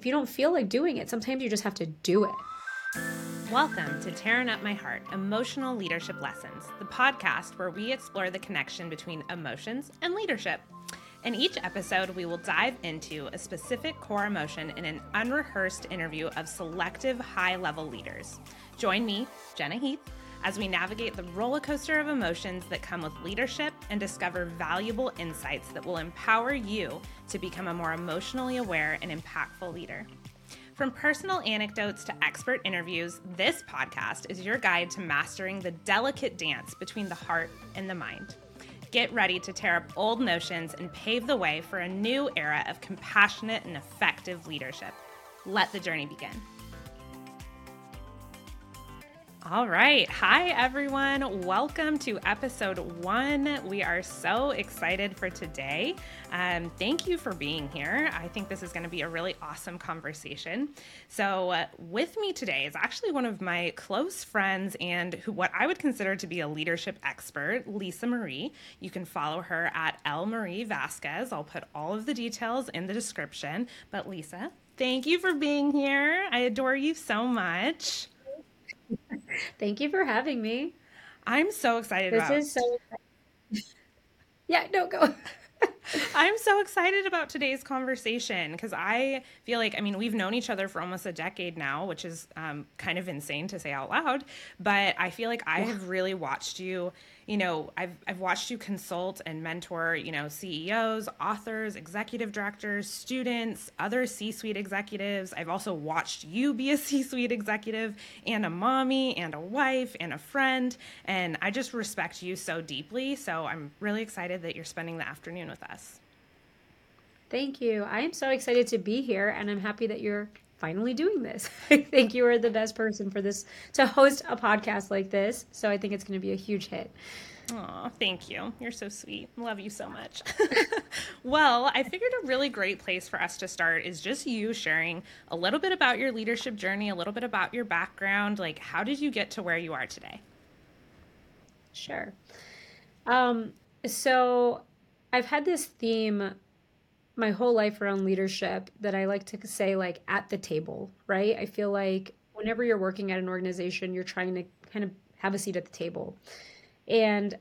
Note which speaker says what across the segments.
Speaker 1: if you don't feel like doing it, sometimes you just have to do it.
Speaker 2: Welcome to Tearing Up My Heart Emotional Leadership Lessons, the podcast where we explore the connection between emotions and leadership. In each episode, we will dive into a specific core emotion in an unrehearsed interview of selective high level leaders. Join me, Jenna Heath, as we navigate the roller coaster of emotions that come with leadership and discover valuable insights that will empower you to become a more emotionally aware and impactful leader. From personal anecdotes to expert interviews, this podcast is your guide to mastering the delicate dance between the heart and the mind. Get ready to tear up old notions and pave the way for a new era of compassionate and effective leadership. Let the journey begin. All right. Hi, everyone. Welcome to episode one. We are so excited for today. Um, thank you for being here. I think this is going to be a really awesome conversation. So, uh, with me today is actually one of my close friends and who, what I would consider to be a leadership expert, Lisa Marie. You can follow her at L Marie Vasquez. I'll put all of the details in the description. But, Lisa, thank you for being here. I adore you so much.
Speaker 1: Thank you for having me.
Speaker 2: I'm so excited.
Speaker 1: About This
Speaker 2: about...
Speaker 1: is so. yeah, no, go.
Speaker 2: I'm so excited about today's conversation because I feel like, I mean, we've known each other for almost a decade now, which is um, kind of insane to say out loud. But I feel like I have really watched you you know, I've, I've watched you consult and mentor, you know, CEOs, authors, executive directors, students, other C suite executives. I've also watched you be a C suite executive and a mommy and a wife and a friend. And I just respect you so deeply. So I'm really excited that you're spending the afternoon with us.
Speaker 1: Thank you. I am so excited to be here and I'm happy that you're finally doing this. I think you are the best person for this to host a podcast like this. So I think it's going to be a huge hit.
Speaker 2: Oh, thank you. You're so sweet. Love you so much. well, I figured a really great place for us to start is just you sharing a little bit about your leadership journey, a little bit about your background. Like, how did you get to where you are today?
Speaker 1: Sure. Um, so I've had this theme my whole life around leadership that I like to say like at the table, right? I feel like whenever you're working at an organization, you're trying to kind of have a seat at the table. And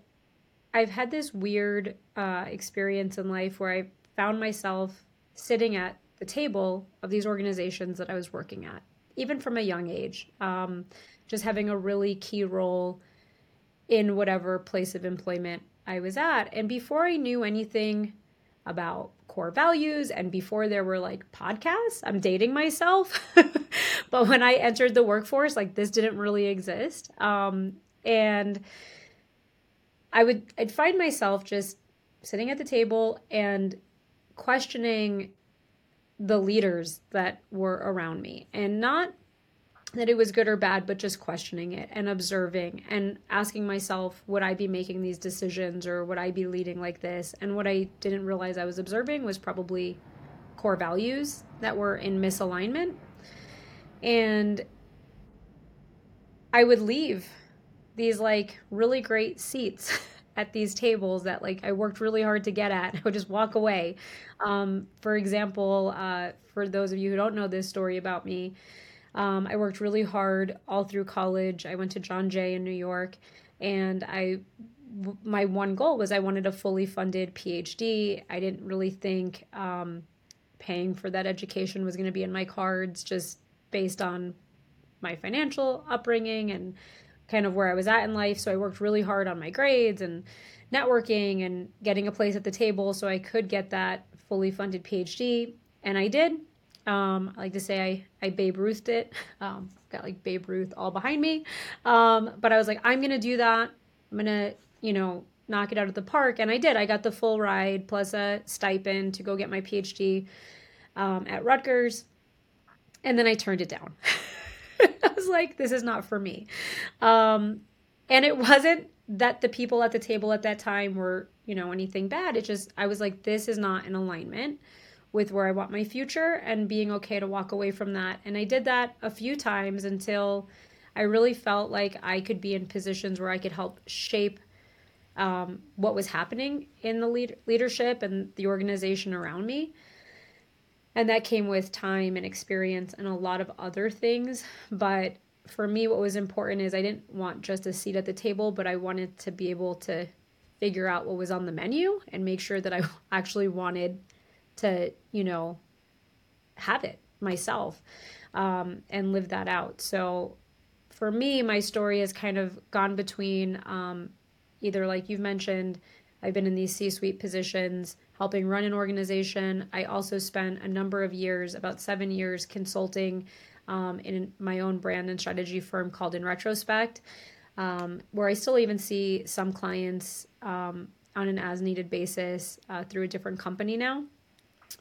Speaker 1: I've had this weird uh, experience in life where I found myself sitting at the table of these organizations that I was working at, even from a young age, um, just having a really key role in whatever place of employment I was at. And before I knew anything about core values and before there were like podcasts i'm dating myself. But when i entered the workforce like this didn't really exist. Um, and i would i'd find myself just sitting at the table and questioning the leaders that were around me and not that it was good or bad, but just questioning it and observing and asking myself, would I be making these decisions or would I be leading like this? And what I didn't realize I was observing was probably core values that were in misalignment. And I would leave these like really great seats at these tables that like I worked really hard to get at. I would just walk away. Um, for example, uh, for those of you who don't know this story about me, um, I worked really hard all through college. I went to John Jay in New York, and I my one goal was I wanted a fully funded PhD. I didn't really think um, paying for that education was going to be in my cards, just based on my financial upbringing and kind of where I was at in life. So I worked really hard on my grades and networking and getting a place at the table so I could get that fully funded PhD. And I did. Um, I like to say I, I Babe Ruthed it. Um, got like Babe Ruth all behind me. Um, but I was like, I'm going to do that. I'm going to, you know, knock it out of the park. And I did. I got the full ride plus a stipend to go get my PhD um, at Rutgers. And then I turned it down. I was like, this is not for me. Um, and it wasn't that the people at the table at that time were, you know, anything bad. It just, I was like, this is not in alignment with where I want my future and being okay to walk away from that. And I did that a few times until I really felt like I could be in positions where I could help shape um, what was happening in the lead- leadership and the organization around me. and that came with time and experience and a lot of other things but for me what was important is i didn't want just a seat at the table but i wanted to be able to figure out what was on the menu and make sure that i actually wanted to you know have it myself um, and live that out so for me my story has kind of gone between um, either like you've mentioned i've been in these c-suite positions helping run an organization. I also spent a number of years, about seven years, consulting um, in my own brand and strategy firm called In Retrospect, um, where I still even see some clients um, on an as needed basis uh, through a different company now.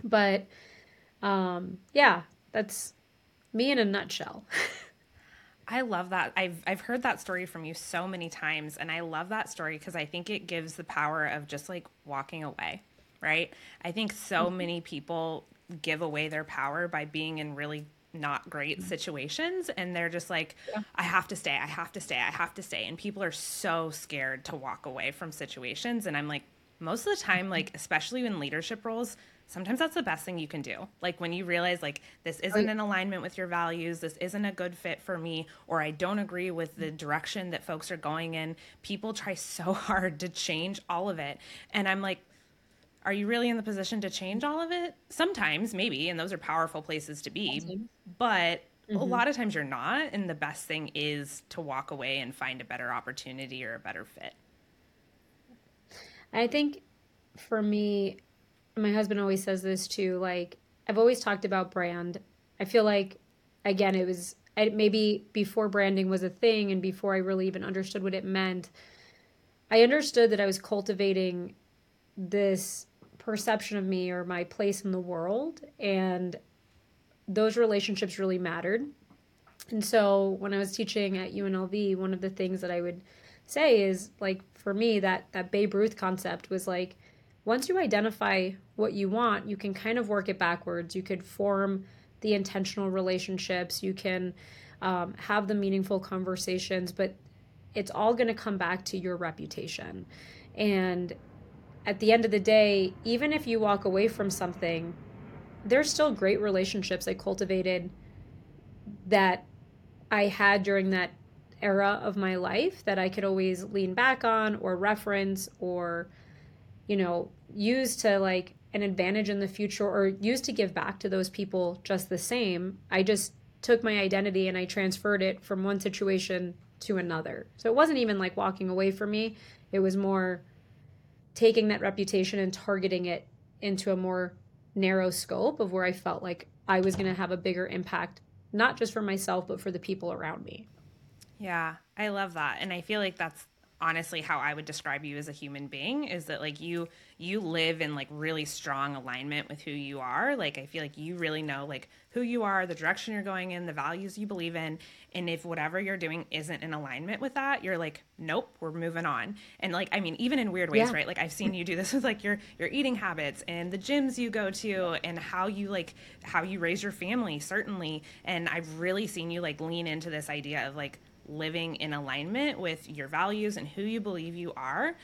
Speaker 1: But um, yeah, that's me in a nutshell.
Speaker 2: I love that. I've I've heard that story from you so many times and I love that story because I think it gives the power of just like walking away right? I think so mm-hmm. many people give away their power by being in really not great mm-hmm. situations and they're just like yeah. I have to stay, I have to stay, I have to stay and people are so scared to walk away from situations and I'm like most of the time mm-hmm. like especially in leadership roles sometimes that's the best thing you can do like when you realize like this isn't in alignment with your values this isn't a good fit for me or i don't agree with the direction that folks are going in people try so hard to change all of it and i'm like are you really in the position to change all of it? Sometimes, maybe, and those are powerful places to be. But mm-hmm. a lot of times you're not. And the best thing is to walk away and find a better opportunity or a better fit.
Speaker 1: I think for me, my husband always says this too. Like, I've always talked about brand. I feel like, again, it was I, maybe before branding was a thing and before I really even understood what it meant. I understood that I was cultivating this perception of me or my place in the world. And those relationships really mattered. And so when I was teaching at UNLV, one of the things that I would say is like for me that that Babe Ruth concept was like once you identify what you want, you can kind of work it backwards. You could form the intentional relationships. You can um, have the meaningful conversations, but it's all going to come back to your reputation. And at the end of the day, even if you walk away from something, there's still great relationships I cultivated that I had during that era of my life that I could always lean back on or reference or, you know, use to like an advantage in the future or use to give back to those people just the same. I just took my identity and I transferred it from one situation to another. So it wasn't even like walking away from me. It was more taking that reputation and targeting it into a more narrow scope of where I felt like I was going to have a bigger impact, not just for myself, but for the people around me.
Speaker 2: Yeah, I love that. And I feel like that's honestly how I would describe you as a human being is that like you you live in like really strong alignment with who you are. Like I feel like you really know like who you are, the direction you're going in, the values you believe in, and if whatever you're doing isn't in alignment with that, you're like, nope, we're moving on. And like I mean, even in weird ways, yeah. right? Like I've seen you do this with like your your eating habits and the gyms you go to and how you like how you raise your family, certainly. And I've really seen you like lean into this idea of like living in alignment with your values and who you believe you are.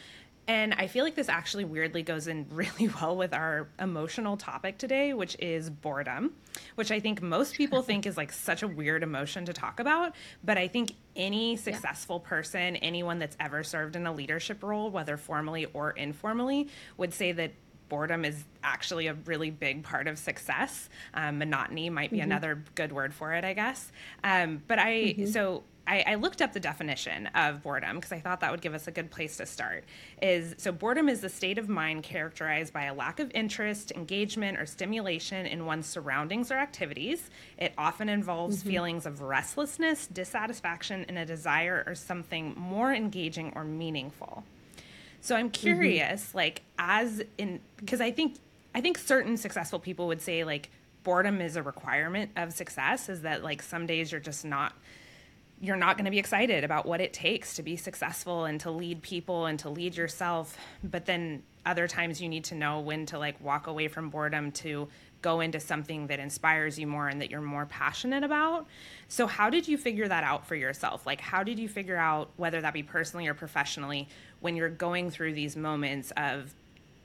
Speaker 2: And I feel like this actually weirdly goes in really well with our emotional topic today, which is boredom, which I think most people think is like such a weird emotion to talk about. But I think any successful yeah. person, anyone that's ever served in a leadership role, whether formally or informally, would say that boredom is actually a really big part of success. Um, monotony might be mm-hmm. another good word for it, I guess. Um, but I, mm-hmm. so I, I, looked up the definition of boredom because I thought that would give us a good place to start. Is so boredom is the state of mind characterized by a lack of interest, engagement, or stimulation in one's surroundings or activities. It often involves mm-hmm. feelings of restlessness, dissatisfaction, and a desire or something more engaging or meaningful. So I'm mm-hmm. curious, mm-hmm. like as in because I think I think certain successful people would say like boredom is a requirement of success. Is that like some days you're just not you're not going to be excited about what it takes to be successful and to lead people and to lead yourself but then other times you need to know when to like walk away from boredom to go into something that inspires you more and that you're more passionate about so how did you figure that out for yourself like how did you figure out whether that be personally or professionally when you're going through these moments of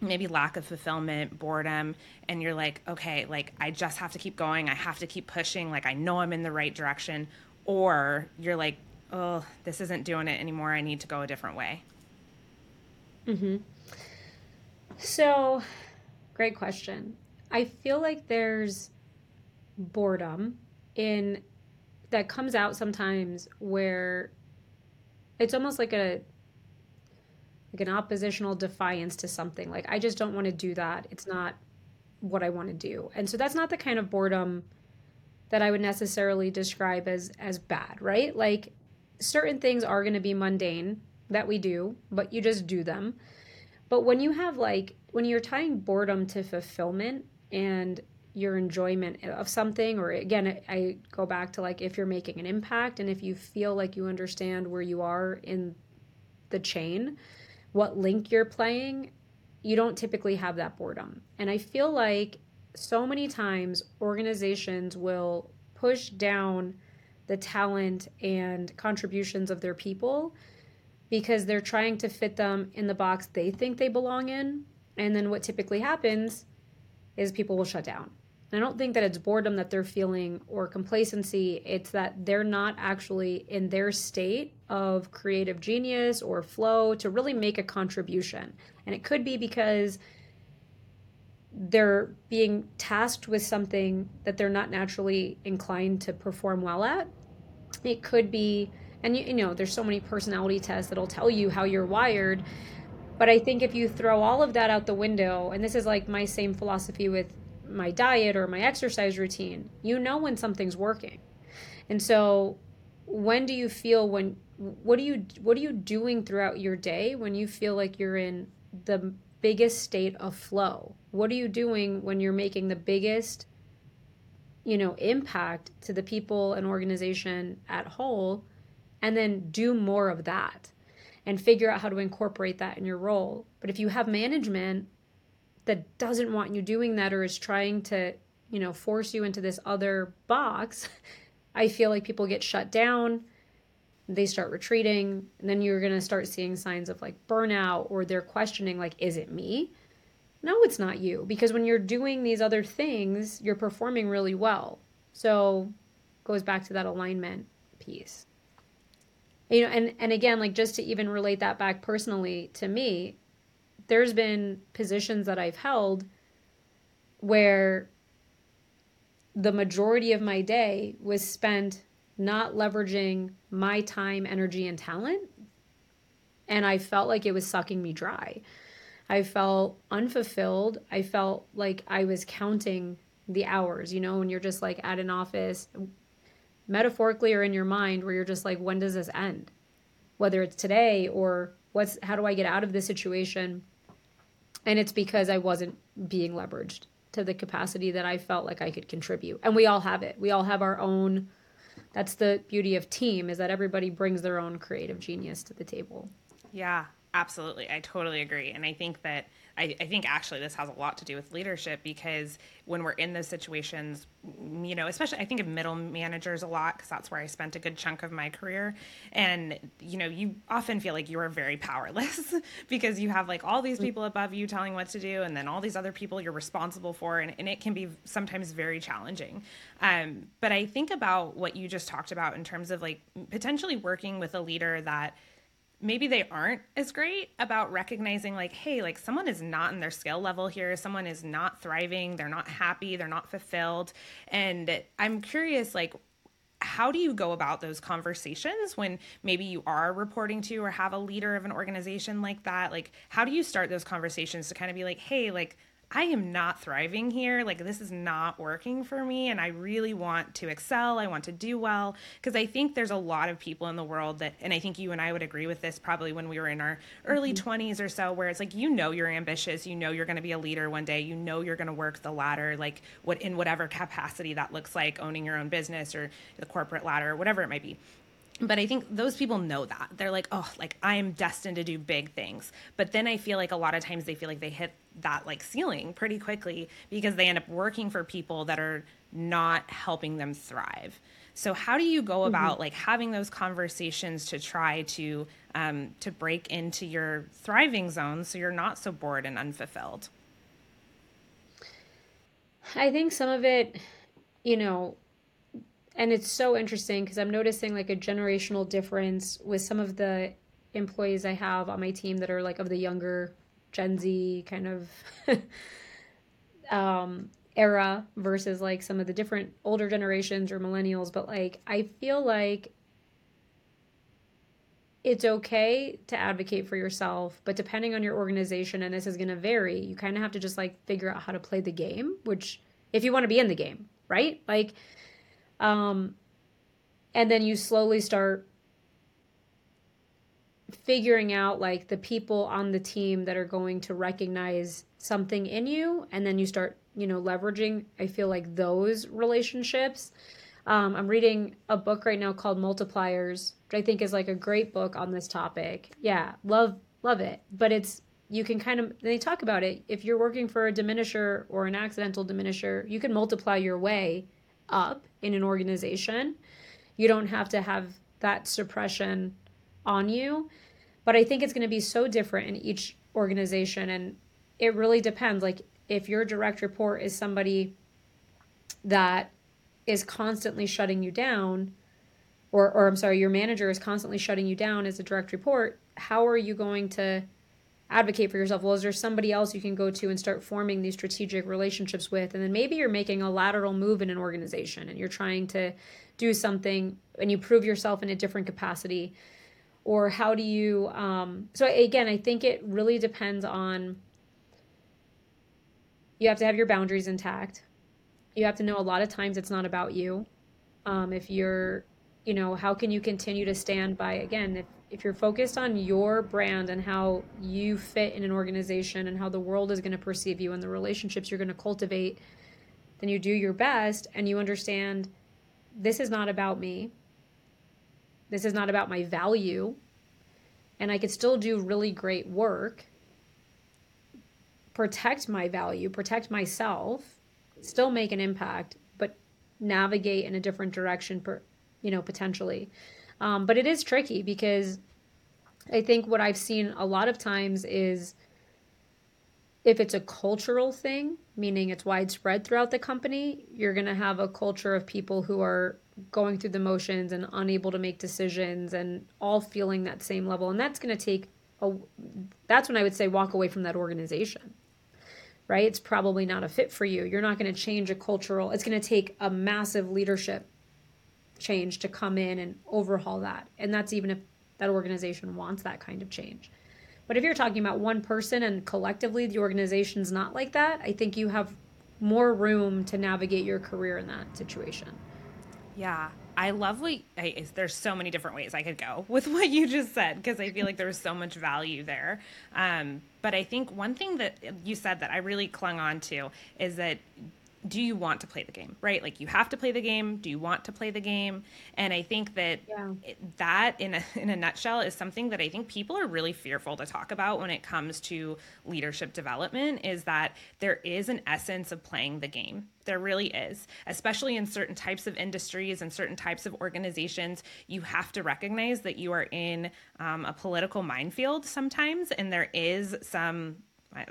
Speaker 2: maybe lack of fulfillment, boredom, and you're like, okay, like I just have to keep going. I have to keep pushing. Like I know I'm in the right direction. Or you're like, oh, this isn't doing it anymore. I need to go a different way.
Speaker 1: Mm-hmm. So, great question. I feel like there's boredom in that comes out sometimes where it's almost like a like an oppositional defiance to something. Like I just don't want to do that. It's not what I want to do. And so that's not the kind of boredom that I would necessarily describe as as bad, right? Like certain things are going to be mundane that we do, but you just do them. But when you have like when you're tying boredom to fulfillment and your enjoyment of something or again I go back to like if you're making an impact and if you feel like you understand where you are in the chain, what link you're playing, you don't typically have that boredom. And I feel like so many times organizations will push down the talent and contributions of their people because they're trying to fit them in the box they think they belong in. And then what typically happens is people will shut down. And I don't think that it's boredom that they're feeling or complacency. It's that they're not actually in their state of creative genius or flow to really make a contribution. And it could be because they're being tasked with something that they're not naturally inclined to perform well at. It could be, and you, you know, there's so many personality tests that'll tell you how you're wired. But I think if you throw all of that out the window, and this is like my same philosophy with my diet or my exercise routine, you know when something's working. And so when do you feel when what do you what are you doing throughout your day when you feel like you're in the biggest state of flow? What are you doing when you're making the biggest you know impact to the people and organization at whole and then do more of that and figure out how to incorporate that in your role. But if you have management that doesn't want you doing that or is trying to, you know, force you into this other box, I feel like people get shut down, they start retreating, and then you're going to start seeing signs of like burnout or they're questioning like is it me? No, it's not you because when you're doing these other things, you're performing really well. So, goes back to that alignment piece. You know, and and again, like just to even relate that back personally to me, there's been positions that I've held where the majority of my day was spent not leveraging my time, energy, and talent. And I felt like it was sucking me dry. I felt unfulfilled. I felt like I was counting the hours, you know, when you're just like at an office, metaphorically or in your mind, where you're just like, when does this end? Whether it's today or what's, how do I get out of this situation? And it's because I wasn't being leveraged to the capacity that I felt like I could contribute. And we all have it. We all have our own that's the beauty of team is that everybody brings their own creative genius to the table.
Speaker 2: Yeah, absolutely. I totally agree. And I think that I, I, think actually this has a lot to do with leadership because when we're in those situations, you know, especially I think of middle managers a lot because that's where I spent a good chunk of my career. And, you know, you often feel like you are very powerless because you have like all these people above you telling what to do and then all these other people you're responsible for. And, and it can be sometimes very challenging. Um, but I think about what you just talked about in terms of like potentially working with a leader that maybe they aren't as great about recognizing like hey like someone is not in their skill level here. Someone is not thriving. They're not happy. They're not fulfilled. And i'm curious like how do you go about those conversations when maybe you are reporting to or have a leader of an organization like that? Like how do you start those conversations to kind of be like hey like I am not thriving here. Like, this is not working for me. And I really want to excel. I want to do well. Because I think there's a lot of people in the world that, and I think you and I would agree with this probably when we were in our early mm-hmm. 20s or so, where it's like, you know, you're ambitious. You know, you're going to be a leader one day. You know, you're going to work the ladder, like, what in whatever capacity that looks like, owning your own business or the corporate ladder, or whatever it might be but I think those people know that. They're like, oh, like I am destined to do big things. But then I feel like a lot of times they feel like they hit that like ceiling pretty quickly because they end up working for people that are not helping them thrive. So how do you go mm-hmm. about mm-hmm. like having those conversations to try to um, to break into your thriving zone so you're not so bored and unfulfilled?
Speaker 1: I think some of it, you know, and it's so interesting because I'm noticing like a generational difference with some of the employees I have on my team that are like of the younger Gen Z kind of um, era versus like some of the different older generations or millennials. But like, I feel like it's okay to advocate for yourself, but depending on your organization, and this is going to vary, you kind of have to just like figure out how to play the game, which if you want to be in the game, right? Like, um, and then you slowly start figuring out like the people on the team that are going to recognize something in you and then you start you know leveraging i feel like those relationships. Um, i'm reading a book right now called multipliers which i think is like a great book on this topic. Yeah love love it. But it's you can kind of they talk about it if you're working for a diminisher or an accidental diminisher you can multiply your way up in an organization. You don't have to have that suppression on you but i think it's going to be so different in each organization and it really depends. Like if your direct report is somebody that is constantly shutting you down or or I'm sorry your manager is constantly shutting you down as a direct report how are you going to advocate for yourself? Well is there somebody else you can go to and start forming these strategic relationships with? And then maybe you're making a lateral move in an organization and you're trying to do something and you prove yourself in a different capacity or how do you um, so again i think it really depends on you have to have your boundaries intact. You have to know a lot of times it's not about you. Um, if you're you know how can you continue to stand by again if, if you're focused on your brand and how you fit in an organization and how the world is going to perceive you and the relationships you're going to cultivate then you do your best and you understand this is not about me this is not about my value and i could still do really great work protect my value, protect myself, still make an impact, but navigate in a different direction, per, you know, potentially. Um, but it is tricky because I think what I've seen a lot of times is if it's a cultural thing, meaning it's widespread throughout the company, you're going to have a culture of people who are going through the motions and unable to make decisions and all feeling that same level. And that's going to take a, that's when I would say walk away from that organization right? It's probably not a fit for you. You're not going to change a cultural, it's going to take a massive leadership change to come in and overhaul that. And that's even if that organization wants that kind of change. But if you're talking about one person and collectively the organization's not like that, I think you have more room to navigate your career in that situation.
Speaker 2: Yeah. I love what I, there's so many different ways I could go with what you just said because I feel like there's so much value there. Um, but I think one thing that you said that I really clung on to is that do you want to play the game right? Like you have to play the game. Do you want to play the game? And i think that yeah. that in a, in a nutshell is something that i think people are really fearful to talk about when it comes to leadership development is that there is an essence of playing the game. There really is especially in certain types of industries and certain types of organizations. You have to recognize that you are in um, a political minefield sometimes and there is some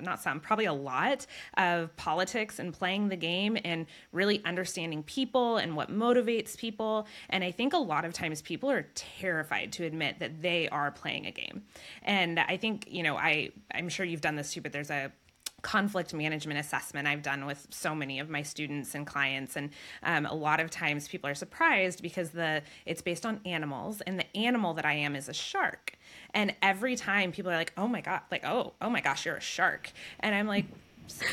Speaker 2: not some, probably a lot of politics and playing the game and really understanding people and what motivates people. And I think a lot of times people are terrified to admit that they are playing a game. And I think, you know, I I'm sure you've done this too, but there's a conflict management assessment I've done with so many of my students and clients, and um, a lot of times people are surprised because the it's based on animals, and the animal that I am is a shark. And every time people are like, "Oh my god!" Like, "Oh, oh my gosh, you're a shark," and I'm like,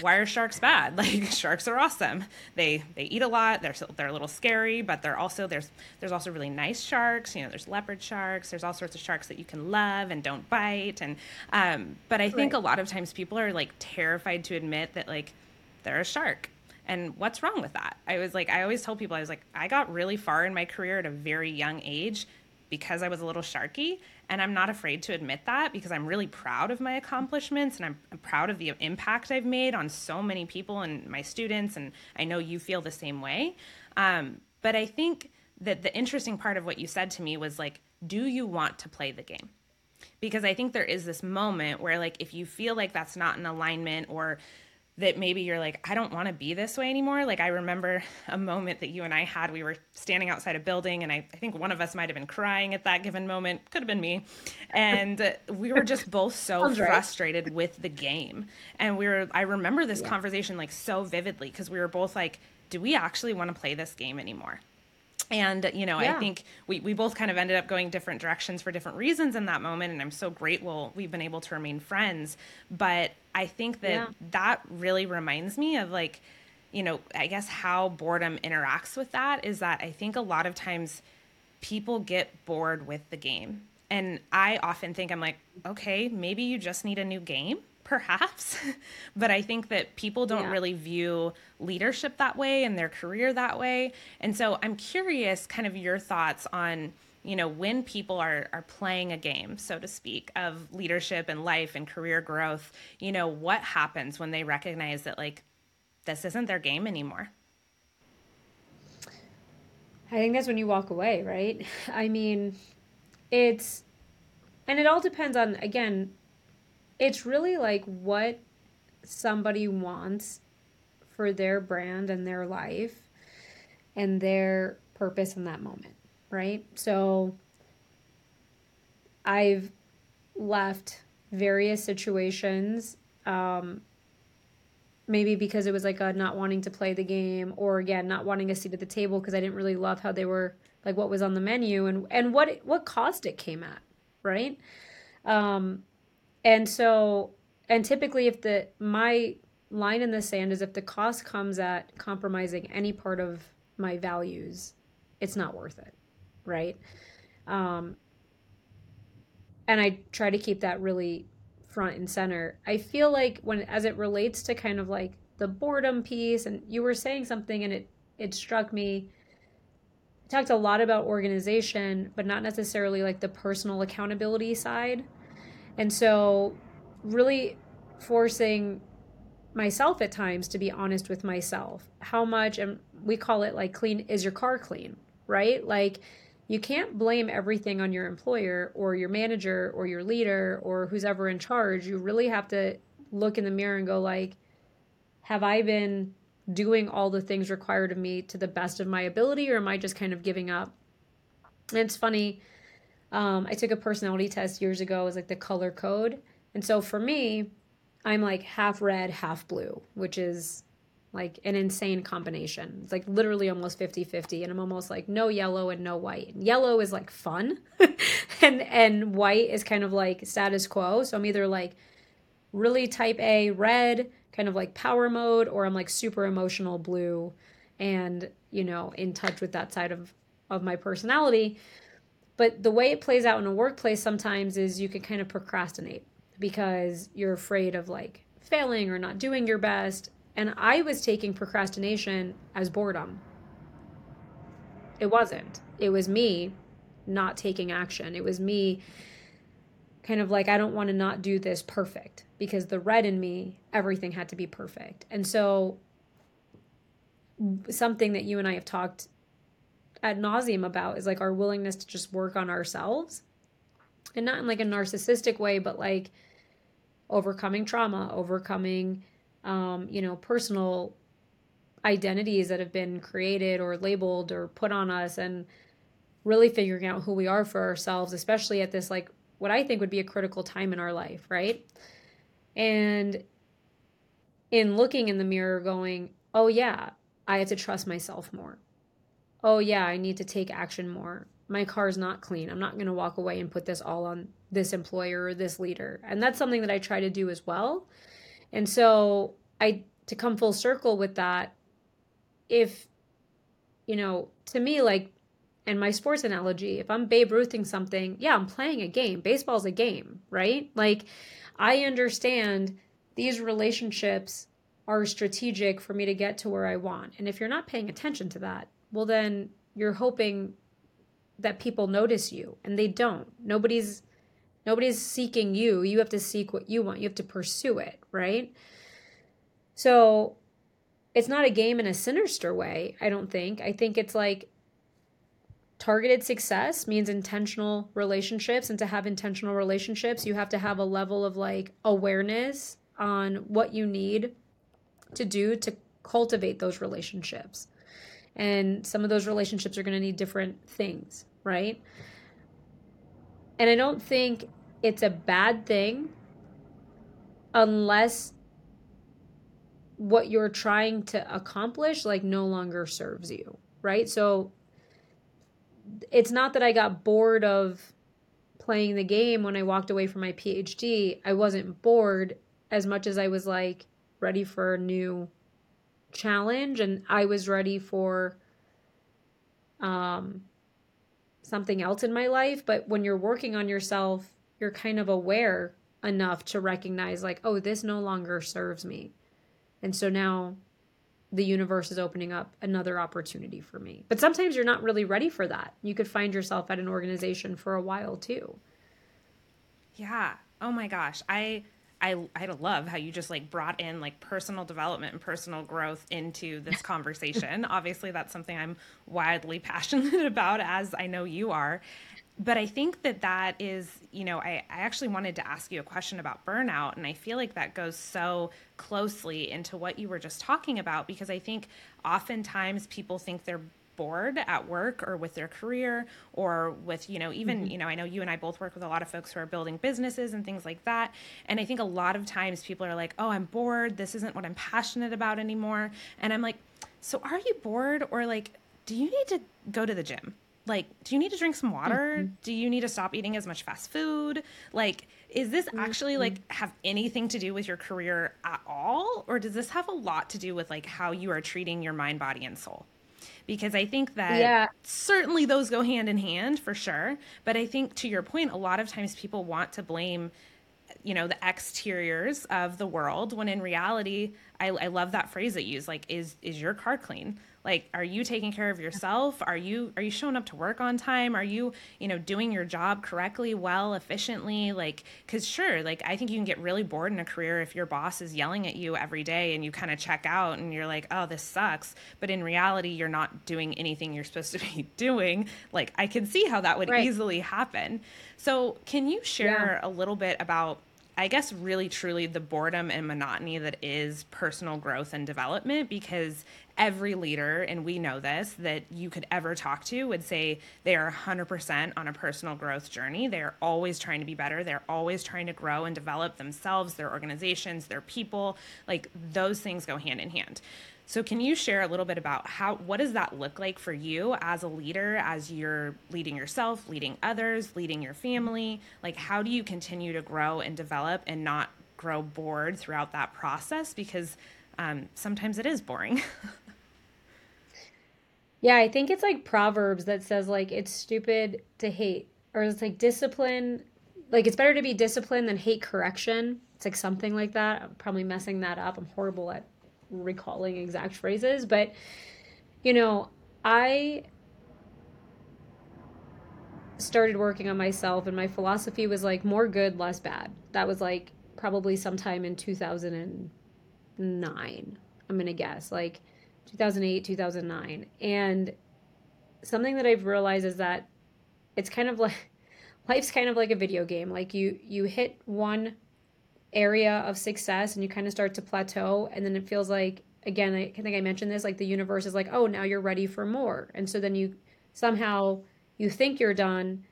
Speaker 2: why are sharks bad? Like sharks are awesome. They they eat a lot. They're they're a little scary, but they're also there's there's also really nice sharks. You know, there's leopard sharks. There's all sorts of sharks that you can love and don't bite. And um, but I think right. a lot of times people are like terrified to admit that like they're a shark. And what's wrong with that? I was like, I always tell people, I was like, I got really far in my career at a very young age because I was a little sharky. And I'm not afraid to admit that because I'm really proud of my accomplishments and I'm, proud of the impact I've made on so many people and my students. And I know you feel the same way. Um, but I think that the interesting part of what you said to me was like, do you want to play the game? Because I think there is this moment where, like, if you feel like that's not in alignment or that maybe you're like, I don't want to be this way anymore. Like, I remember a moment that you and I had. We were standing outside a building, and I, I think one of us might have been crying at that given moment. Could have been me. And we were just both so frustrated with the game. And we were, I remember this yeah. conversation like so vividly because we were both like, do we actually want to play this game anymore? And you know yeah. i think we, we both kind of ended up going different directions for different reasons in that moment and i'm so grateful we've been able to remain friends but i think that yeah. that really reminds me of like you know i guess how boredom interacts with that is that i think a lot of times people get bored with the game and i often think i'm like okay maybe you just need a new game perhaps but i think that people don't yeah. really view leadership that way and their career that way. And so i'm curious kind of your thoughts on you know when people are are playing a game so to speak of leadership and life and career growth you know what happens when they recognize that like this isn't their game anymore?
Speaker 1: I think that's when you walk away right? I mean it's and it all depends on again it's really like what somebody wants for their brand and their life and their purpose in that moment, right? So I've left various situations um, maybe because it was like a not wanting to play the game or again not wanting a seat at the table because I didn't really love how they were like what was on the menu and and what what cost it came at, right? Um and so, and typically, if the my line in the sand is if the cost comes at compromising any part of my values, it's not worth it, right? Um, and I try to keep that really front and center. I feel like when as it relates to kind of like the boredom piece, and you were saying something, and it it struck me. I talked a lot about organization, but not necessarily like the personal accountability side. And so, really forcing myself at times to be honest with myself. How much, and we call it like clean, is your car clean, right? Like, you can't blame everything on your employer or your manager or your leader or who's ever in charge. You really have to look in the mirror and go like, have I been doing all the things required of me to the best of my ability or am I just kind of giving up? And it's funny um, I took a personality test years ago. It was like the color code. And so for me, I'm like half red, half blue, which is like an insane combination. It's like literally almost 50 50. And I'm almost like no yellow and no white. And yellow is like fun, and, and white is kind of like status quo. So I'm either like really type A red, kind of like power mode, or I'm like super emotional blue and, you know, in touch with that side of, of my personality. But the way it plays out in a workplace sometimes is you can kind of procrastinate because you're afraid of like failing or not doing your best. And I was taking procrastination as boredom. It wasn't. It was me not taking action. It was me kind of like, I don't want to not do this perfect because the red in me, everything had to be perfect. And so, something that you and I have talked ad nauseum about is like our willingness to just work on ourselves. And not in like a narcissistic way but like overcoming trauma overcoming um, you know personal identities that have been created or labeled or put on us and really figuring out who we are for ourselves especially at this like what i think would be a critical time in our life right? And in looking in the mirror going oh yeah i have to trust myself more oh yeah, I need to take action more. My car's not clean. I'm not going to walk away and put this all on this employer or this leader. And that's something that I try to do as well. And so I to come full circle with that if you know, to me like and my sports analogy, if I'm Babe Ruthing something, yeah, I'm playing a game. Baseball's a game, right? Like I understand these relationships are strategic for me to get to where I want. And if you're not paying attention to that, well then you're hoping that people notice you and they don't. Nobody's nobody's seeking you. You have to seek what you want. You have to pursue it, right? So it's not a game in a sinister way, I don't think. I think it's like targeted success means intentional relationships and to have intentional relationships you have to have a level of like awareness on what you need to do to cultivate those relationships and some of those relationships are going to need different things right and i don't think it's a bad thing unless what you're trying to accomplish like no longer serves you right so it's not that I got bored of playing the game when I walked away from my PhD. I wasn't bored as much as I was like ready for a new challenge and I was ready for um something else in my life, but when you're working on yourself, you're kind of aware enough to recognize like, oh, this no longer serves me. And so now the universe is opening up another opportunity for me. But sometimes you're not really ready for that. You could find yourself at an organization for a while too.
Speaker 2: Yeah. Oh my gosh. I I I love how you just like brought in like personal development and personal growth into this conversation. Obviously that's something I'm wildly passionate about as I know you are but I think that that is, you know, I, I actually wanted to ask you a question about burnout. And I feel like that goes so closely into what you were just talking about because I think oftentimes people think they're bored at work or with their career or with you know even mm-hmm. you know i know you and i both work with a lot of folks who are building businesses and things like that. And i think a lot of times people are like oh i'm bored. This isn't what i'm passionate about anymore. And i'm like so are you bored or like do you need to go to the gym? Like do you need to drink some water? Mm-hmm. do you need to stop eating as much fast food? Like is this actually mm-hmm. like have anything to do with your career at all? Or does this have a lot to do with like how you are treating your mind body and soul because i think that yeah. certainly those go hand in hand for sure but i think to your point a lot of times people want to blame you know the exteriors of the world when in reality I, I love that phrase that you use like is is your car clean like are you taking care of yourself? Are you are you showing up to work on time? Are you you know doing your job correctly well efficiently? Like because sure like i think you can get really bored in a career if your boss is yelling at you every day and you kind of check out and you're like oh this sucks. But in reality you're not doing anything you're supposed to be doing. Like i can see how that would right. easily happen. So can you share yeah. a little bit about I guess really truly the boredom and monotony that is personal growth and development? Because every leader, and we know this, that you could ever talk to would say they are 100% on a personal growth journey. They're always trying to be better. They're always trying to grow and develop themselves, their organizations, their people. Like those things go hand in hand. So can you share a little bit about how what does that look like for you as a leader as you're leading yourself, leading others, leading your family? Like how do you continue to grow and develop and not grow bored throughout that process because um, sometimes it is boring.
Speaker 1: yeah, I think it's like Proverbs that says like it's stupid to hate or it's like discipline like it's better to be disciplined than hate correction. It's like something like that. I'm probably messing that up. I'm horrible at recalling exact phrases, but you know, I started working on myself and my philosophy was like more good, less bad. That was like probably sometime in 2009. I'm going to guess like 2008, 2009. And something that I've realized is that it's kind of like life's kind of like a video game. Like you you hit one area of success and you kind of start to plateau and then it feels like again I think I mentioned this like the universe is like oh now you're ready for more and so then you somehow you think you're done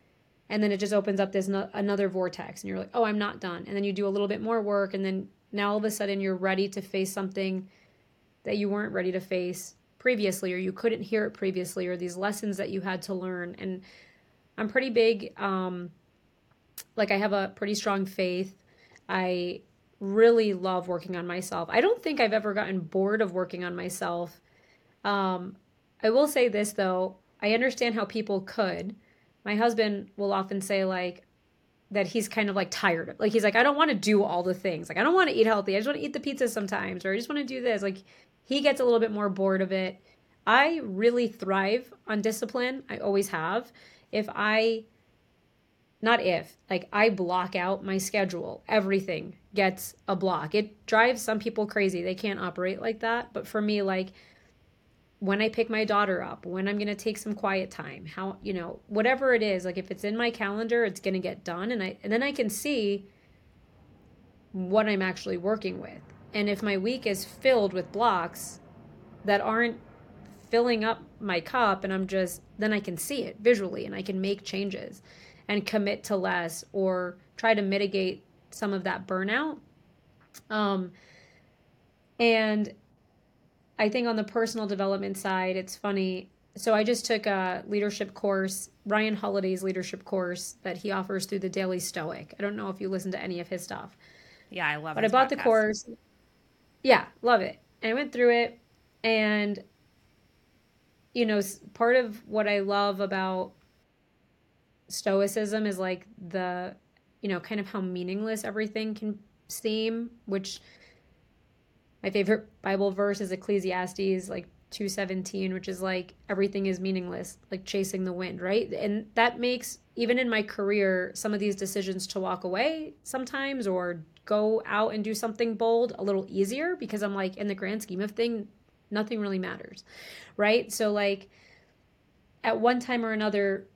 Speaker 1: and then it just opens up this no- another vortex and you're like oh I'm not done and then you do a little bit more work and then now all of a sudden you're ready to face something that you weren't ready to face previously or you couldn't hear it previously or these lessons that you had to learn and I'm pretty big um like I have a pretty strong faith I really love working on myself. I don't think I've ever gotten bored of working on myself. Um, I will say this though, I understand how people could. My husband will often say like that he's kind of like tired of like he's like I don't want to do all the things. Like I don't want to eat healthy. I just want to eat the pizza sometimes or I just want to do this. Like he gets a little bit more bored of it. I really thrive on discipline. I always have. if I not if, like I block out my schedule. Everything gets a block. It drives some people crazy. They can't operate like that. But for me, like when I pick my daughter up, when I'm going to take some quiet time, how, you know, whatever it is, like if it's in my calendar, it's going to get done. And I, and then I can see what I'm actually working with. And if my week is filled with blocks that aren't filling up my cup and I'm just, then I can see it visually and I can make changes and commit to less or try to mitigate some of that burnout. Um, and I think on the personal development side, it's funny. So I just took a leadership course, Ryan Holiday's leadership course that he offers through the Daily Stoic. I don't know if you listen to any of his stuff.
Speaker 2: Yeah, I love. It.
Speaker 1: But I bought podcast. the course. Yeah, love it. And I went through it, and you know, part of what I love about stoicism is like the you know kind of how meaningless everything can seem which my favorite bible verse is ecclesiastes like 217 which is like everything is meaningless like chasing the wind right and that makes even in my career some of these decisions to walk away sometimes or go out and do something bold a little easier because i'm like in the grand scheme of thing nothing really matters right so like at one time or another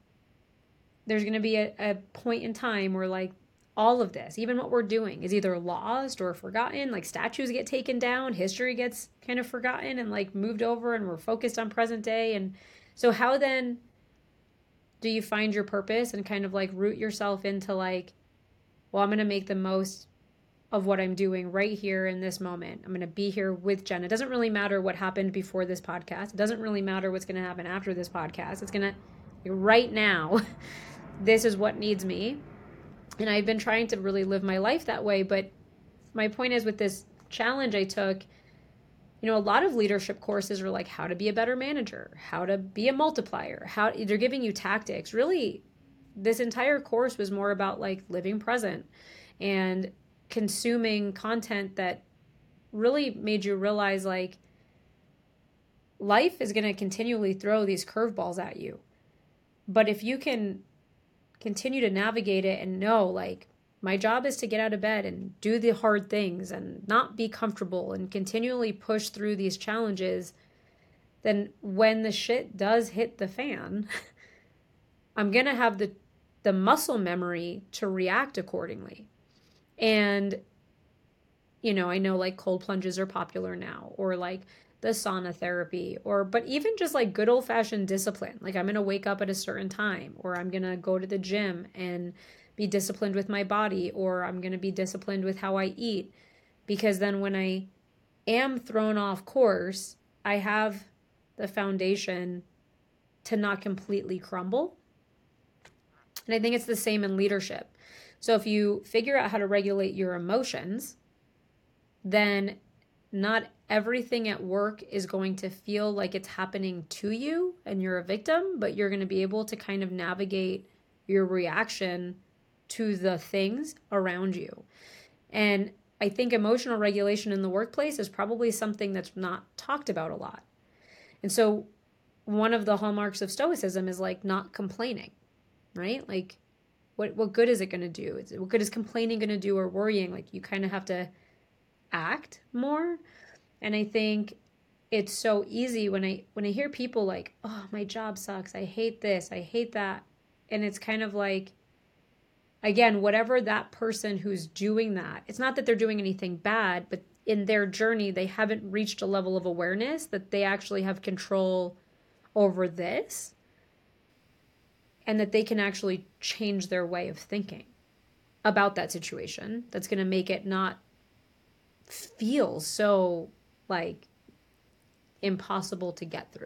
Speaker 1: there's going to be a, a point in time where like all of this, even what we're doing, is either lost or forgotten. Like statues get taken down, history gets kind of forgotten and like moved over, and we're focused on present day. And so, how then do you find your purpose and kind of like root yourself into like, well, I'm going to make the most of what I'm doing right here in this moment. I'm going to be here with Jen. It doesn't really matter what happened before this podcast. It doesn't really matter what's going to happen after this podcast. It's going to, right now, this is what needs me. And I've been trying to really live my life that way. But my point is with this challenge I took, you know, a lot of leadership courses are like how to be a better manager, how to be a multiplier, how they're giving you tactics. Really, this entire course was more about like living present and consuming content that really made you realize like life is going to continually throw these curveballs at you. But if you can continue to navigate it and know like my job is to get out of bed and do the hard things and not be comfortable and continually push through these challenges, then when the shit does hit the fan, I'm going to have the the muscle memory to react accordingly. And you know, I know like cold plunges are popular now or like the sauna therapy or but even just like good old fashioned discipline. Like i'm going to wake up at a certain time or i'm going to go to the gym and be disciplined with my body or i'm going to be disciplined with how i eat. Because then when i am thrown off course i have the foundation to not completely crumble. And i think it's the same in leadership so if you figure out how to regulate your emotions then not everything at work is going to feel like it's happening to you and you're a victim, but you're going to be able to kind of navigate your reaction to the things around you. And I think emotional regulation in the workplace is probably something that's not talked about a lot. And so one of the hallmarks of stoicism is like not complaining, right? Like what what good is it going to do? What good is complaining going to do or worrying? Like you kind of have to act more. And i think it's so easy when i when i hear people like oh my job sucks. I hate this. I hate that. And it's kind of like again whatever that person who's doing that it's not that they're doing anything bad but in their journey they haven't reached a level of awareness that they actually have control over this and that they can actually change their way of thinking about that situation that's going to make it not feel so like impossible to get through.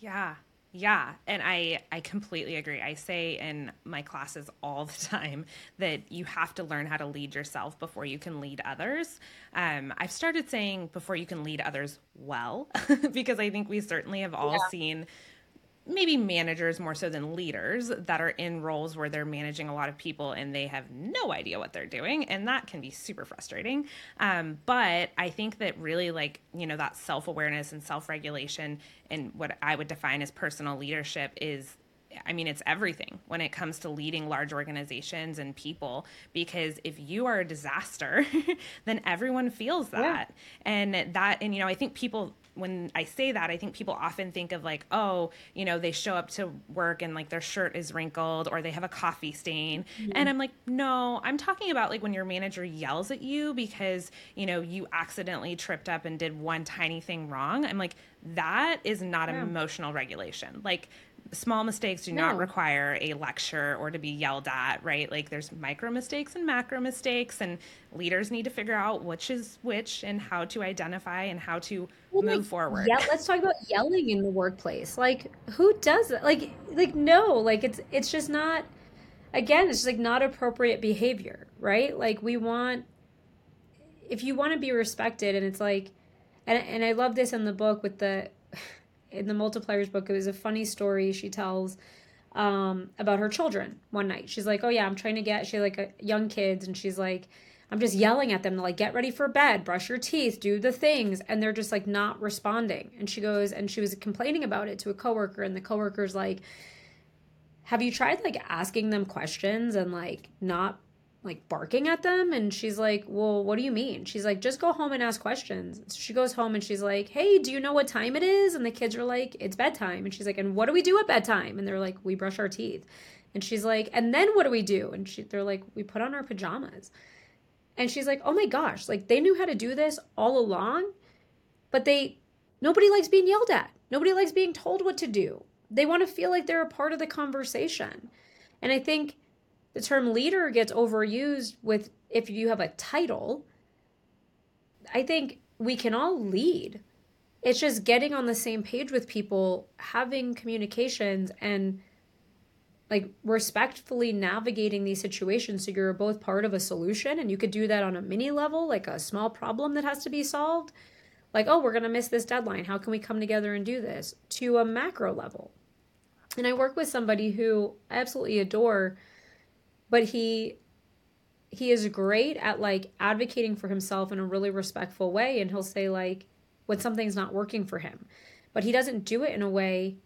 Speaker 2: Yeah. Yeah, and I I completely agree. I say in my classes all the time that you have to learn how to lead yourself before you can lead others. Um, I've started saying before you can lead others well, because I think we certainly have all yeah. seen maybe managers more so than leaders that are in roles where they're managing a lot of people and they have no idea what they're doing and that can be super frustrating um, but i think that really like you know that self-awareness and self-regulation and what i would define as personal leadership is I mean, it's everything when it comes to leading large organizations and people, because if you are a disaster, then everyone feels that. Yeah. And that, and, you know, I think people, when I say that, I think people often think of like, oh, you know, they show up to work and like their shirt is wrinkled or they have a coffee stain. Mm-hmm. And I'm like, no, I'm talking about like when your manager yells at you because, you know, you accidentally tripped up and did one tiny thing wrong. I'm like, that is not yeah. emotional regulation. Like small mistakes do no. not require a lecture or to be yelled at, right? Like there's micro mistakes and macro mistakes, and leaders need to figure out which is which and how to identify and how to well, move like, forward.
Speaker 1: Yeah, let's talk about yelling in the workplace. Like who does it? Like like no, like it's it's just not again, it's just like not appropriate behavior, right? Like we want if you want to be respected and it's like and and I love this in the book with the in the multipliers book, it was a funny story she tells um, about her children one night. She's like, "Oh yeah, I'm trying to get." She like a, young kids, and she's like, "I'm just yelling at them to like get ready for bed, brush your teeth, do the things," and they're just like not responding. And she goes, and she was complaining about it to a coworker, and the coworker's like, "Have you tried like asking them questions and like not like barking at them and she's like well what do you mean? She's like just go home and ask questions. So she goes home and she's like hey do you know what time it is? And the kids are like it's bedtime. And she's like and what do we do at bedtime? And they're like we brush our teeth. And she's like and then what do we do? And she, they're like we put on our pajamas. And she's like oh my gosh like they knew how to do this all along but they nobody likes being yelled at. Nobody likes being told what to do. They want to feel like they're a part of the conversation. And i think the term leader gets overused with if you have a title. I think we can all lead. It's just getting on the same page with people, having communications and like respectfully navigating these situations so you're both part of a solution and you could do that on a mini level like a small problem that has to be solved like oh we're going to miss this deadline how can we come together and do this to a macro level and i work with somebody who i absolutely adore but he he is great at like advocating for himself in a really respectful way and he'll say like when something's not working for him. But he doesn't do it in a way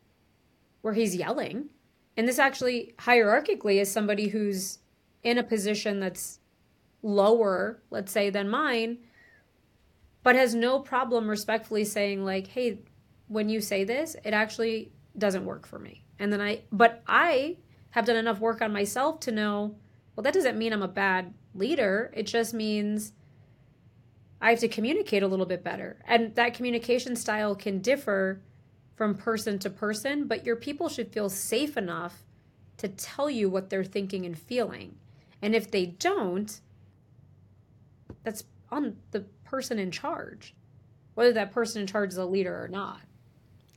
Speaker 1: where he's yelling. And this actually hierarchically is somebody who's in a position that's lower let's say than mine but has no problem respectfully saying like hey when you say this it actually doesn't work for me. And then i but i have done enough work on myself to know, well, that doesn't mean I'm a bad leader. It just means I have to communicate a little bit better. And that communication style can differ from person to person, but your people should feel safe enough to tell you what they're thinking and feeling. And if they don't, that's on the person in charge, whether that person in charge is a leader or not.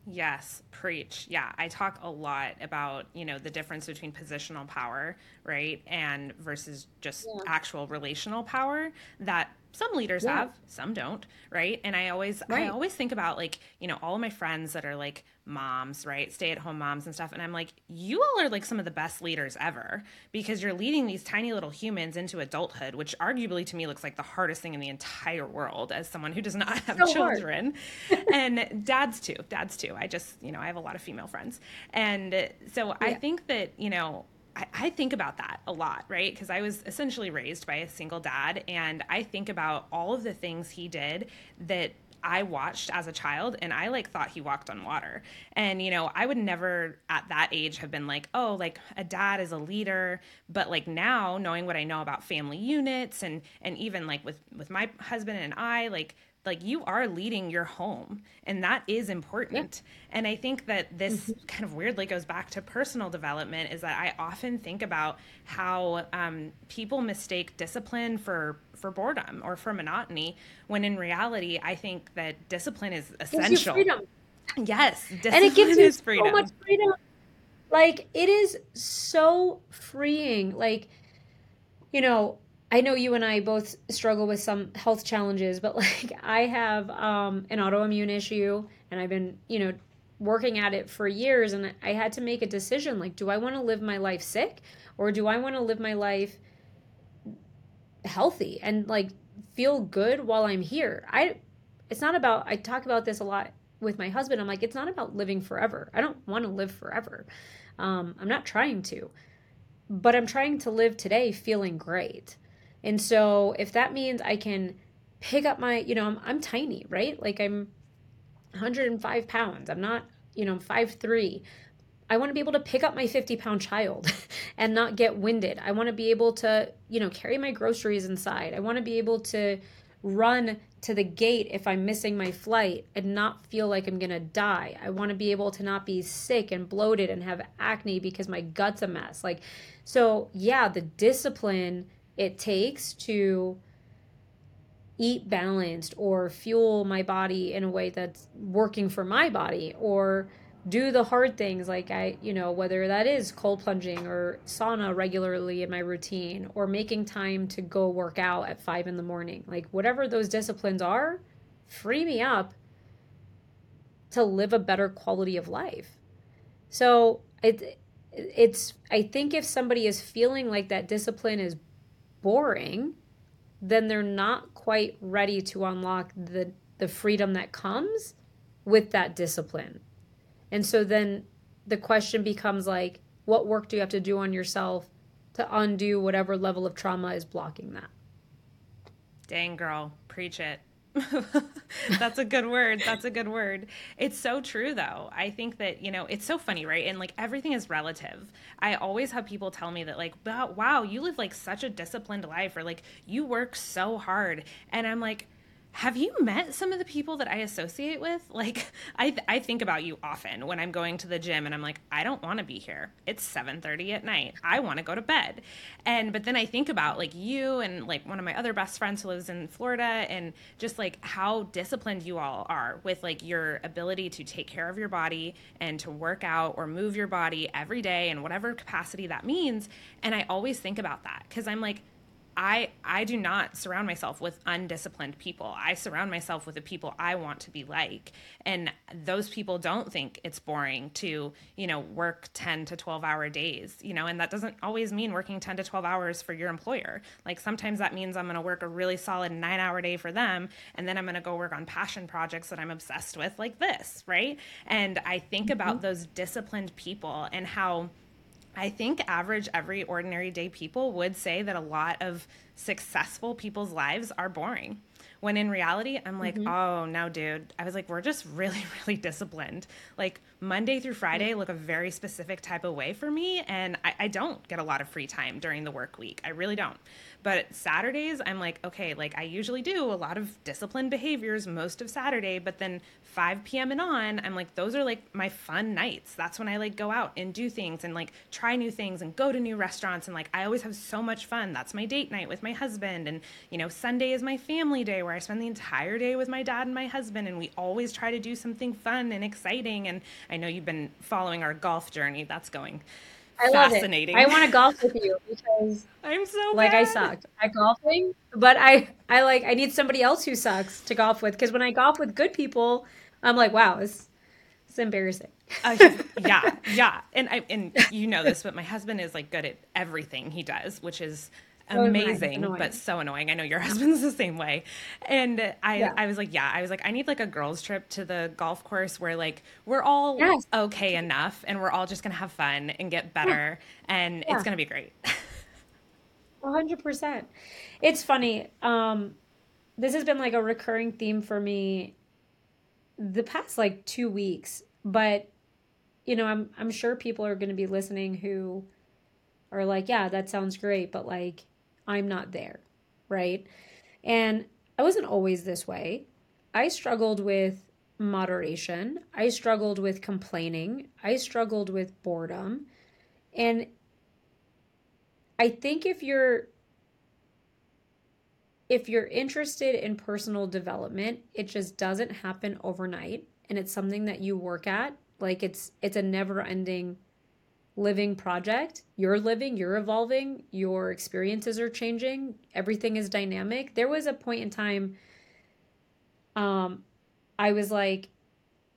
Speaker 2: Yes, preach. Yeah, I talk a lot about, you know, the difference between positional power, right? And versus just yeah. actual relational power that some leaders yeah. have some don't right and i always right. i always think about like you know all of my friends that are like moms right stay at home moms and stuff and i'm like you all are like some of the best leaders ever because you're leading these tiny little humans into adulthood which arguably to me looks like the hardest thing in the entire world as someone who does not have so children and dads too dads too i just you know i have a lot of female friends and so yeah. i think that you know I, think about that a lot, right? Because I was essentially raised by a single dad, and I think about all of the things he did that I watched as a child and I like thought he walked on water. And you know, I would never at that age have been like, "Oh, like a dad is a leader." But like now, knowing what I know about family units and and even like with with my husband and I, like like you are leading your home and that is important. Yeah. and i think that this mm-hmm. kind of weirdly goes back to personal development is that i often think about how um, people mistake discipline for for boredom or for monotony when in reality i think that discipline is essential. yes
Speaker 1: and it gives you so much freedom. Like it is so freeing. Like you know I know you and I both struggle with some health challenges, but like I have um, an autoimmune issue and I've been, you know, working at it for years and I had to make a decision like do I want to live my life sick or do I want to live my life healthy and like feel good while I'm here? I it's not about I talk about this a lot with my husband, I'm like, it's not about living forever. I don't want to live forever. Um, I'm not trying to, but I'm trying to live today feeling great. And so if that means I can pick up my, you know, I'm, I'm tiny, right? Like I'm 105 pounds. I'm not, you know, five three. I want to be able to pick up my 50 pound child and not get winded. I want to be able to, you know, carry my groceries inside. I want to be able to run to the gate if I'm missing my flight and not feel like I'm going to die. I want to be able to not be sick and bloated and have acne because my gut's a mess. Like, so yeah, the discipline it takes to eat balanced or fuel my body in a way that's working for my body or do the hard things like I, you know, whether that is cold plunging or sauna regularly in my routine or making time to go work out at five in the morning. Like, whatever those disciplines are, free me up to live a better quality of life. So, it, it's, I think if somebody is feeling like that discipline is boring, then they're not quite ready to unlock the, the freedom that comes with that discipline and so then the question becomes like, what work do you have to do on yourself to undo whatever level of trauma is blocking that?
Speaker 2: Dang, girl, preach it. That's a good word. That's a good word. It's so true, though. I think that, you know, it's so funny, right? And like everything is relative. I always have people tell me that, like, wow, you live like such a disciplined life, or like you work so hard. And I'm like, have you met some of the people that I associate with? Like, I, I think about you often when I'm going to the gym and I'm like, I don't want to be here. It's 7:30 at night. I want to go to bed. And but then I think about like you and like one of my other best friends who lives in Florida and just like how disciplined you all are with like your ability to take care of your body and to work out or move your body every day in whatever capacity that means. And I always think about that cuz I'm like I I do not surround myself with undisciplined people. I surround myself with the people I want to be like. And those people don't think it's boring to, you know, work 10 to 12 hour days, you know, and that doesn't always mean working 10 to 12 hours for your employer. Like sometimes that means I'm going to work a really solid 9-hour day for them and then I'm going to go work on passion projects that I'm obsessed with like this, right? And I think mm-hmm. about those disciplined people and how I think average, every ordinary day people would say that a lot of successful people's lives are boring. When in reality, I'm like, mm-hmm. oh, no, dude. I was like, we're just really, really disciplined. Like, Monday through Friday mm-hmm. look a very specific type of way for me. And I, I don't get a lot of free time during the work week. I really don't. But Saturdays, I'm like, okay, like I usually do a lot of disciplined behaviors most of Saturday, but then 5 p.m. and on, I'm like, those are like my fun nights. That's when I like go out and do things and like try new things and go to new restaurants. And like, I always have so much fun. That's my date night with my husband. And, you know, Sunday is my family day where I spend the entire day with my dad and my husband. And we always try to do something fun and exciting. And I know you've been following our golf journey. That's going
Speaker 1: I fascinating. I want to golf with you because
Speaker 2: I'm so
Speaker 1: like
Speaker 2: bad.
Speaker 1: I suck at golfing, but I I like I need somebody else who sucks to golf with because when I golf with good people, I'm like, wow, it's it's embarrassing.
Speaker 2: uh, yeah, yeah, and I and you know this, but my husband is like good at everything he does, which is amazing, but so annoying. I know your husband's the same way. And I, yeah. I was like, yeah, I was like, I need like a girls' trip to the golf course where like we're all yes. okay enough and we're all just gonna have fun and get better, yeah. and yeah. it's gonna be great.
Speaker 1: hundred percent. It's funny. Um, this has been like a recurring theme for me the past like two weeks, but you know, I'm I'm sure people are going to be listening who are like, yeah, that sounds great, but like I'm not there, right? And I wasn't always this way. I struggled with moderation. I struggled with complaining. I struggled with boredom. And I think if you're if you're interested in personal development, it just doesn't happen overnight and it's something that you work at. Like it's it's a never-ending living project. You're living, you're evolving, your experiences are changing, everything is dynamic. There was a point in time um I was like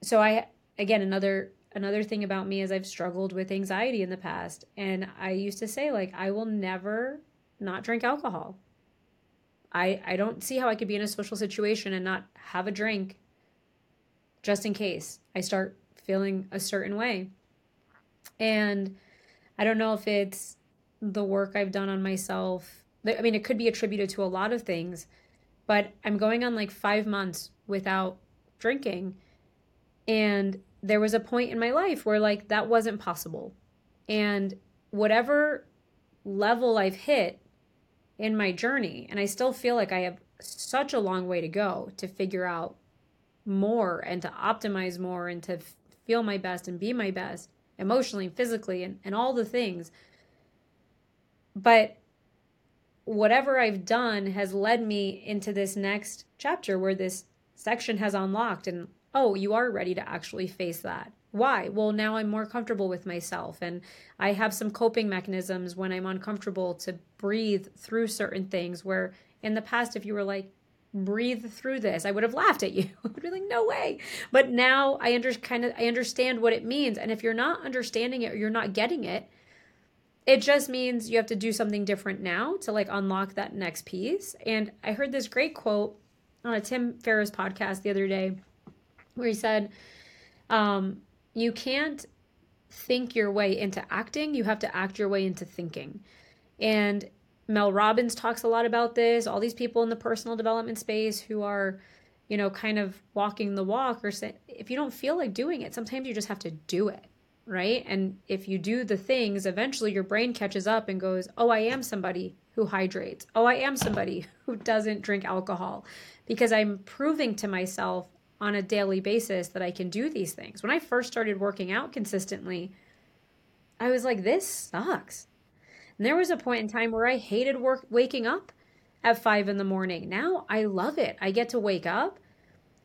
Speaker 1: so I again another another thing about me is I've struggled with anxiety in the past and I used to say like I will never not drink alcohol. I I don't see how I could be in a social situation and not have a drink just in case I start feeling a certain way. And I don't know if it's the work I've done on myself. I mean, it could be attributed to a lot of things, but I'm going on like five months without drinking. And there was a point in my life where like that wasn't possible. And whatever level I've hit in my journey, and I still feel like I have such a long way to go to figure out more and to optimize more and to feel my best and be my best emotionally, and physically, and, and all the things. But whatever I've done has led me into this next chapter where this section has unlocked and oh, you are ready to actually face that. Why? Well, now I'm more comfortable with myself and I have some coping mechanisms when I'm uncomfortable to breathe through certain things where in the past if you were like breathe through this, I would have laughed at you. I would be like, no way. But now I under kind of I understand what it means. And if you're not understanding it or you're not getting it, it just means you have to do something different now to like unlock that next piece. And I heard this great quote on a Tim Ferriss podcast the other day where he said, um, you can't think your way into acting, you have to act your way into thinking. And Mel Robbins talks a lot about this. All these people in the personal development space who are, you know, kind of walking the walk or say, if you don't feel like doing it, sometimes you just have to do it, right? And if you do the things, eventually your brain catches up and goes, oh, I am somebody who hydrates. Oh, I am somebody who doesn't drink alcohol because I'm proving to myself on a daily basis that I can do these things. When I first started working out consistently, I was like, this sucks. And there was a point in time where I hated work waking up at five in the morning. Now I love it. I get to wake up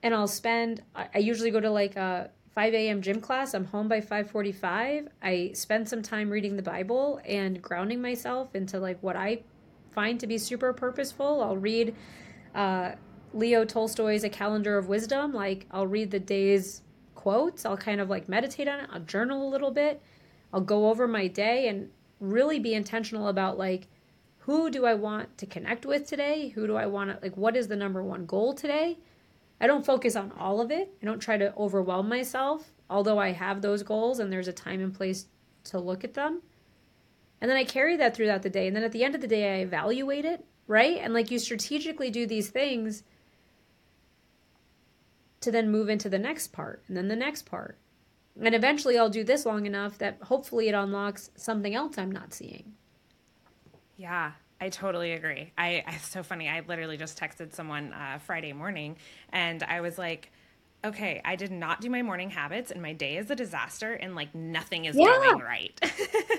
Speaker 1: and I'll spend I usually go to like a 5 a.m. gym class. I'm home by 5:45. I spend some time reading the Bible and grounding myself into like what I find to be super purposeful. I'll read uh, Leo Tolstoy's A Calendar of Wisdom. Like I'll read the day's quotes. I'll kind of like meditate on it. I'll journal a little bit. I'll go over my day and really be intentional about like who do I want to connect with today? Who do I want to like what is the number one goal today? I don't focus on all of it. I don't try to overwhelm myself, although I have those goals and there's a time and place to look at them. And then I carry that throughout the day. And then at the end of the day, I evaluate it, right? And like you strategically do these things to then move into the next part and then the next part. And eventually I'll do this long enough that hopefully it unlocks something else I'm not seeing.
Speaker 2: Yeah, I totally agree. I it's so funny. I literally just texted someone uh, Friday morning, and I was like, "Okay, I did not do my morning habits, and my day is a disaster, and like nothing is yeah. going right."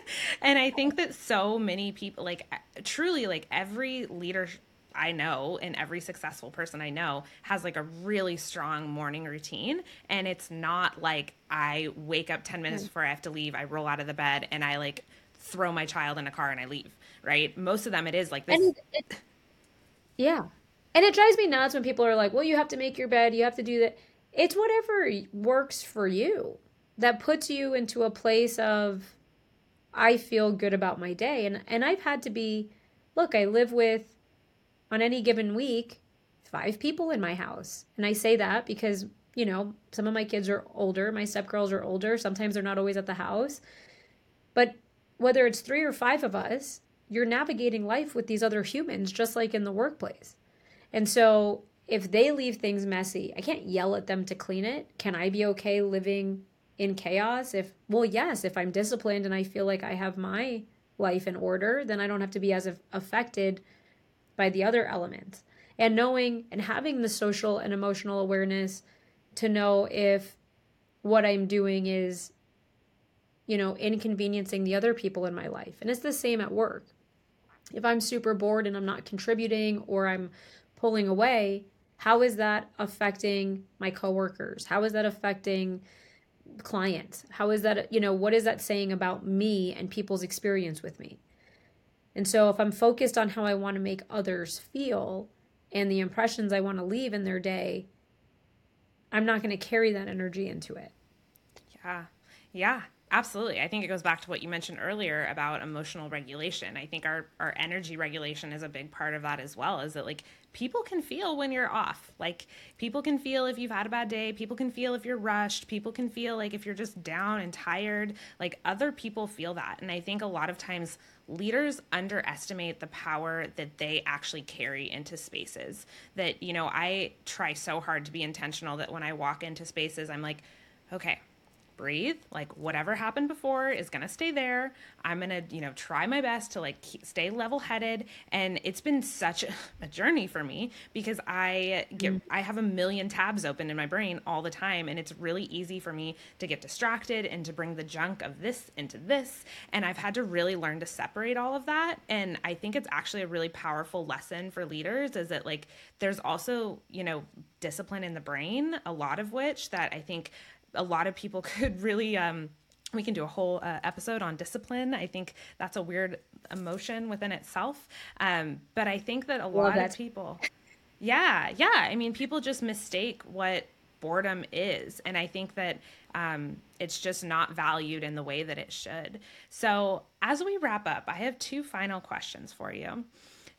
Speaker 2: and I think that so many people, like truly, like every leader I know and every successful person I know has like a really strong morning routine. And it's not like I wake up 10 minutes hmm. before I have to leave, I roll out of the bed and I like throw my child in a car and I leave, right? Most of them it is like this. And it,
Speaker 1: yeah. And it drives me nuts when people are like, well, you have to make your bed, you have to do that. It's whatever works for you that puts you into a place of, I feel good about my day. And, and I've had to be, look, I live with on any given week five people in my house. And I say that because, you know, some of my kids are older, my stepgirls are older, sometimes they're not always at the house. But whether it's three or five of us, you're navigating life with these other humans, just like in the workplace. And so if they leave things messy, I can't yell at them to clean it. Can I be okay living in chaos? If, well, yes, if I'm disciplined and I feel like I have my life in order, then I don't have to be as affected by the other elements. And knowing and having the social and emotional awareness to know if what I'm doing is, you know, inconveniencing the other people in my life. And it's the same at work. If I'm super bored and I'm not contributing or I'm pulling away, how is that affecting my coworkers? How is that affecting clients? How is that, you know, what is that saying about me and people's experience with me? And so if I'm focused on how I want to make others feel and the impressions I want to leave in their day, I'm not going to carry that energy into it.
Speaker 2: Yeah. Yeah. Absolutely. I think it goes back to what you mentioned earlier about emotional regulation. I think our, our energy regulation is a big part of that as well, is that like people can feel when you're off. Like people can feel if you've had a bad day, people can feel if you're rushed, people can feel like if you're just down and tired. Like other people feel that. And I think a lot of times leaders underestimate the power that they actually carry into spaces. That, you know, I try so hard to be intentional that when I walk into spaces, I'm like, okay, breathe. Like whatever happened before is going to stay there. I'm going to you know try my best to like keep, stay level headed and it's been such a, journey for me because i get mm. i have a million tabs open in my brain all the time. And it's really easy for me to get distracted and to bring the junk of this into this. And i've had to really learn to separate all of that. And i think it's actually a really powerful lesson for leaders is that like there's also you know discipline in the brain a lot of which that i think a lot of people could really um, we can do a whole uh, episode on discipline. I think that's a weird emotion within itself. Um, but I think that a well, lot of people, yeah, yeah. I mean, people just mistake what boredom is. And I think that um, it's just not valued in the way that it should. So as we wrap up, I have two final questions for you.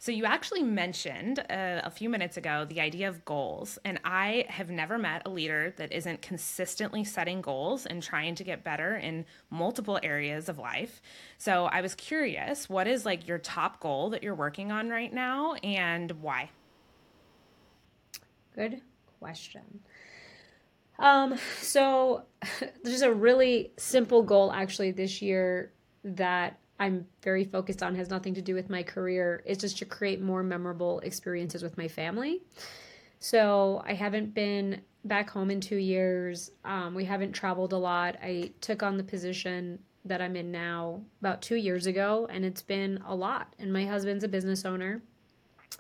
Speaker 2: So, you actually mentioned uh, a few minutes ago the idea of goals. And I have never met a leader that isn't consistently setting goals and trying to get better in multiple areas of life. So, I was curious what is like your top goal that you're working on right now and why?
Speaker 1: Good question. Um, so, there's a really simple goal actually this year that I'm very focused on has nothing to do with my career. It's just to create more memorable experiences with my family. So I haven't been back home in two years. Um, we haven't traveled a lot. I took on the position that I'm in now about two years ago, and it's been a lot. And my husband's a business owner,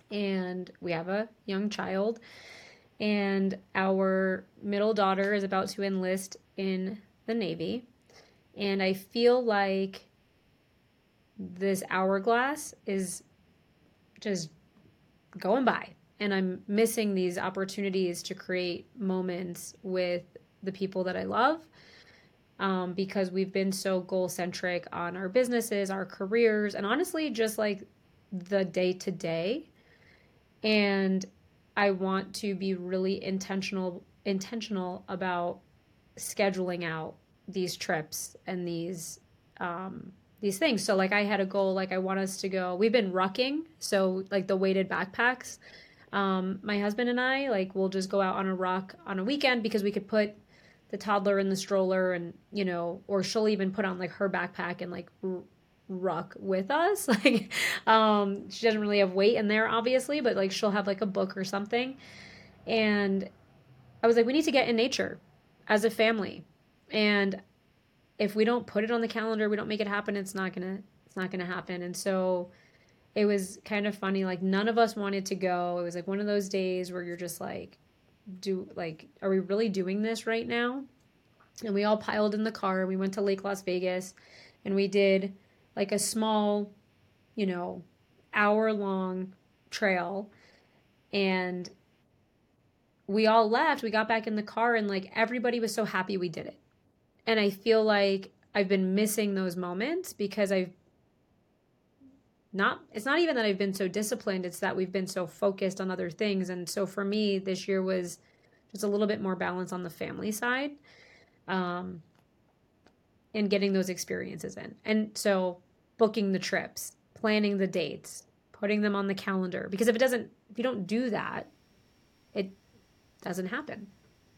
Speaker 1: and we have a young child. And our middle daughter is about to enlist in the Navy. And I feel like this hourglass is just going by. And i'm missing these opportunities to create moments with the people that i love um, because we've been so goal centric on our businesses our careers and honestly just like the day to day and i want to be really intentional intentional about scheduling out these trips and these um, these things. So like I had a goal, like I want us to go. We've been rucking, so like the weighted backpacks. Um, my husband and I like we'll just go out on a ruck on a weekend because we could put the toddler in the stroller and you know, or she'll even put on like her backpack and like r- ruck with us. Like um, she doesn't really have weight in there, obviously, but like she'll have like a book or something. And I was like, we need to get in nature as a family. And if we don't put it on the calendar, we don't make it happen, it's not gonna it's not gonna happen. And so it was kind of funny. Like none of us wanted to go. It was like one of those days where you're just like, do like, are we really doing this right now? And we all piled in the car. We went to Lake Las Vegas and we did like a small, you know, hour long trail. And we all left. We got back in the car and like everybody was so happy we did it. And I feel like I've been missing those moments because I've not it's not even that I've been so disciplined, it's that we've been so focused on other things. And so for me, this year was just a little bit more balance on the family side. Um and getting those experiences in. And so booking the trips, planning the dates, putting them on the calendar. Because if it doesn't if you don't do that, it doesn't happen.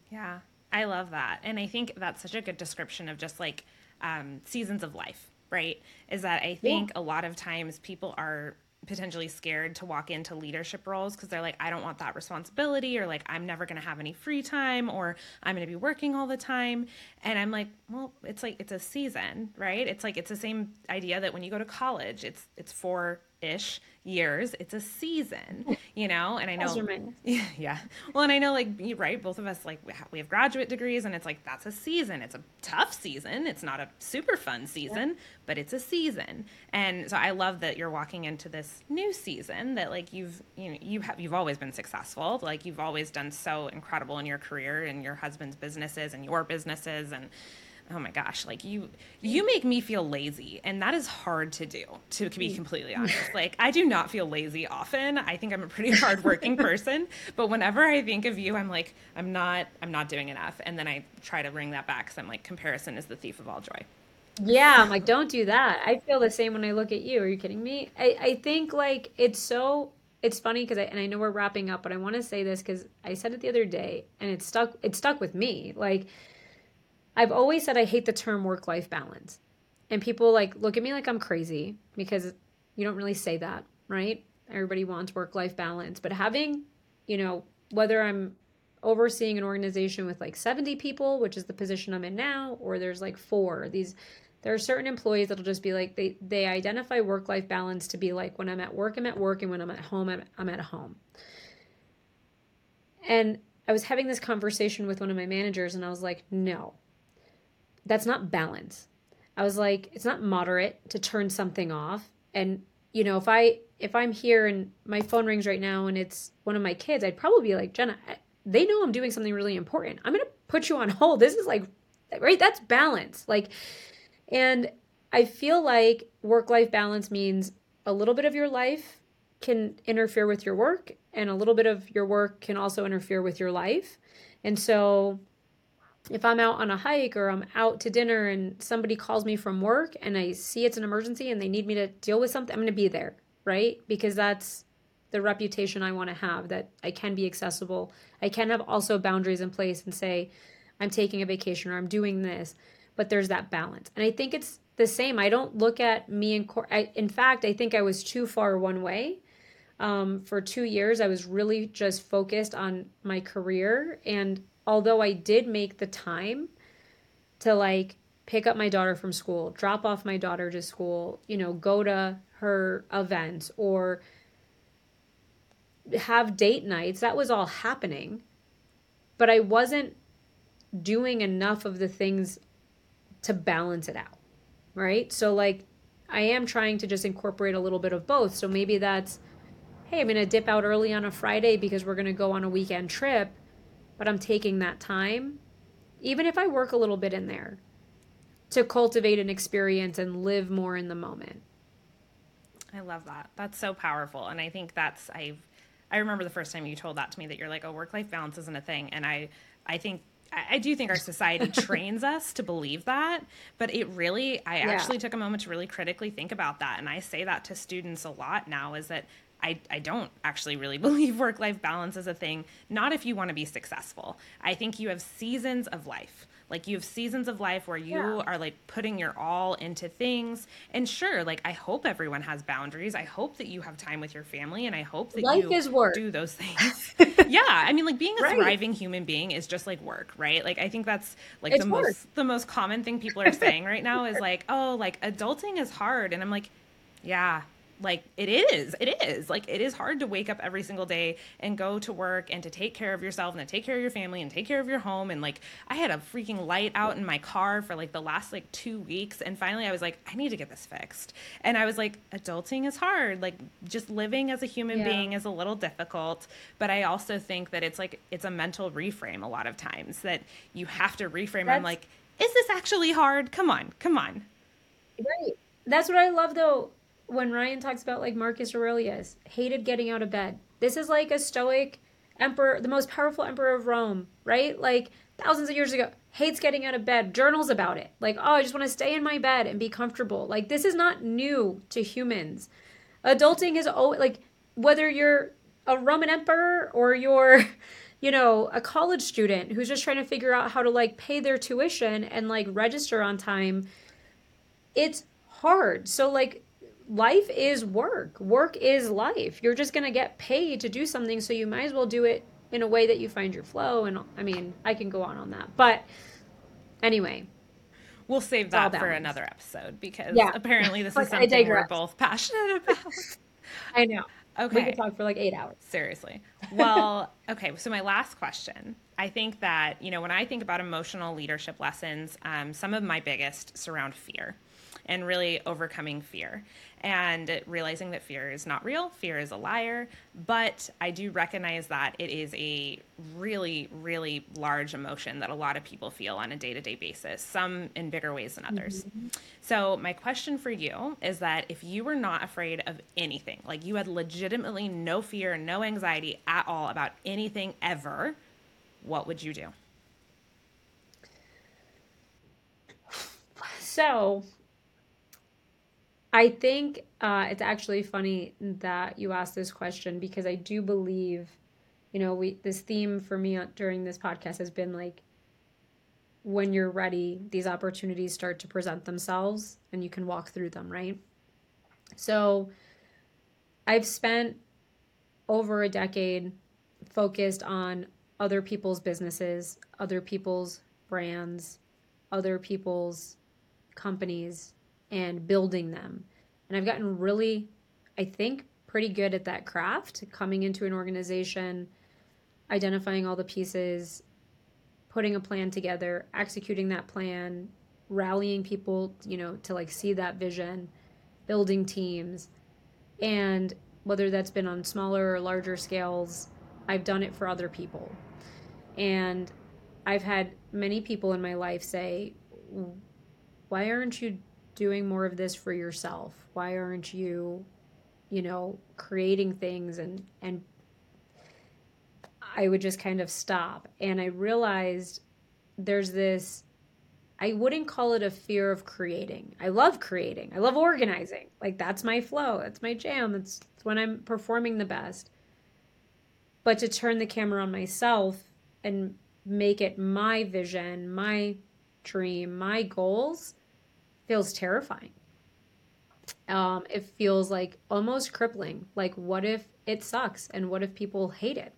Speaker 2: Yeah. I love that. And I think that's such a good description of just like um, seasons of life, right? Is that I think yeah. a lot of times people are potentially scared to walk into leadership roles because they're like, I don't want that responsibility, or like, I'm never going to have any free time, or I'm going to be working all the time. And I'm like, well, it's like, it's a season, right? It's like, it's the same idea that when you go to college, it's, it's for ish years. It's a season you know and i know yeah, yeah. Well and i know like right both of us like we have graduate degrees and it's like that's a season. It's a tough season. It's not a super fun season yeah. but it's a season. And so i love that you're walking into this new season that like you've you know you have you've always been successful. Like you've always done so incredible in your career and your husband's businesses and your businesses and oh my gosh, like you you make me feel lazy and that is hard to do to be mm. completely honest. Like I do not feel lazy often. I think I'm a pretty hardworking person, but whenever I think of you, I'm like I'm not I'm not doing enough and then I try to bring that back cuz I'm like comparison is the thief of all joy.
Speaker 1: Yeah, I'm like don't do that. I feel the same when I look at you. Are you kidding me? I I think like it's so it's funny because I and I know we're wrapping up, but I want to say this because I said it the other day and it stuck it stuck with me. Like I've always said I hate the term work life balance. And people like look at me like I'm crazy because you don't really say that, right? Everybody wants work life balance, but having, you know, whether I'm overseeing an organization with like 70 people, which is the position I'm in now, or there's like four, these there are certain employees that'll just be like they they identify work life balance to be like when I'm at work I'm at work and when I'm at home I'm, I'm at home. And I was having this conversation with one of my managers and I was like, "No that's not balance. I was like, it's not moderate to turn something off. And you know, if I if I'm here and my phone rings right now and it's one of my kids, I'd probably be like, Jenna, they know I'm doing something really important. I'm gonna put you on hold. This is like, right? That's balance. Like, and I feel like work life balance means a little bit of your life can interfere with your work, and a little bit of your work can also interfere with your life. And so if I'm out on a hike or I'm out to dinner and somebody calls me from work and I see it's an emergency and they need me to deal with something, I'm going to be there, right? Because that's the reputation I want to have that I can be accessible. I can have also boundaries in place and say, I'm taking a vacation or I'm doing this, but there's that balance. And I think it's the same. I don't look at me in court. In fact, I think I was too far one way. Um, for two years, I was really just focused on my career and although I did make the time to like pick up my daughter from school, drop off my daughter to school, you know, go to her events or have date nights, that was all happening. But I wasn't doing enough of the things to balance it out. Right? So like I am trying to just incorporate a little bit of both. So maybe that's hey, I'm going to dip out early on a Friday because we're going to go on a weekend trip but I'm taking that time, even if I work a little bit in there, to cultivate an experience and live more in the moment.
Speaker 2: I love that. That's so powerful. And I think that's I've I remember the first time you told that to me that you're like, oh, work life balance isn't a thing. And I I think I do think our society trains us to believe that, but it really, I yeah. actually took a moment to really critically think about that. And I say that to students a lot now is that I, I don't actually really believe work life balance is a thing, not if you want to be successful. I think you have seasons of life. Like you have seasons of life where you yeah. are like putting your all into things. And sure, like I hope everyone has boundaries. I hope that you have time with your family and I hope that
Speaker 1: life
Speaker 2: you
Speaker 1: is work.
Speaker 2: do those things. yeah. I mean like being a right. thriving human being is just like work, right? Like I think that's like it's the work. most the most common thing people are saying right now is like, oh, like adulting is hard. And I'm like, yeah, like it is it is. Like it is hard to wake up every single day and go to work and to take care of yourself and to take care of your family and take care of your home. And like i had a freaking light out in my car for like the last like two weeks. And finally i was like i need to get this fixed. And i was like adulting is hard. Like just living as a human yeah. being is a little difficult. But i also think that it's like it's a mental reframe a lot of times that you have to reframe. I'm like is this actually hard? Come on come on.
Speaker 1: Right. That's what i love though when Ryan talks about like Marcus Aurelius, hated getting out of bed. This is like a stoic emperor, the most powerful emperor of Rome, right? Like thousands of years ago, hates getting out of bed, journals about it. Like, oh, I just want to stay in my bed and be comfortable. Like this is not new to humans. Adulting is always like whether you're a Roman emperor or you're you know, a college student who's just trying to figure out how to like pay their tuition and like register on time. It's hard. So like life is work. Work is life. You're just going to get paid to do something, so you might as well do it in a way that you find your flow. And I mean, I can go on on that. But anyway.
Speaker 2: We'll save that for another episode because yeah. apparently this is something we're both passionate about.
Speaker 1: I know. Okay. We could talk for like eight hours.
Speaker 2: Seriously. Well, okay. So my last question. I think that, you know, when I think about emotional leadership lessons, um, some of my biggest surround fear and really overcoming fear and realizing that fear is not real, fear is a liar. But I do recognize that it is a really, really large emotion that a lot of people feel on a day to day basis, some in bigger ways than others. Mm-hmm. So, my question for you is that if you were not afraid of anything, like you had legitimately no fear, no anxiety at all about anything ever, what would you do?
Speaker 1: So, I think uh, it's actually funny that you asked this question because I do believe, you know, we this theme for me during this podcast has been like, when you're ready, these opportunities start to present themselves and you can walk through them, right? So, I've spent over a decade focused on other people's businesses, other people's brands, other people's companies and building them. And I've gotten really, I think, pretty good at that craft, coming into an organization, identifying all the pieces, putting a plan together, executing that plan, rallying people, you know, to like see that vision, building teams. And whether that's been on smaller or larger scales, I've done it for other people. And I've had many people in my life say, Why aren't you doing more of this for yourself? Why aren't you, you know, creating things and and I would just kind of stop and I realized there's this I wouldn't call it a fear of creating. I love creating. I love organizing. Like that's my flow. That's my jam. That's when I'm performing the best. But to turn the camera on myself and make it my vision, my dream, my goals, feels terrifying. Um, it feels like almost crippling. Like, what if it sucks? And what if people hate it?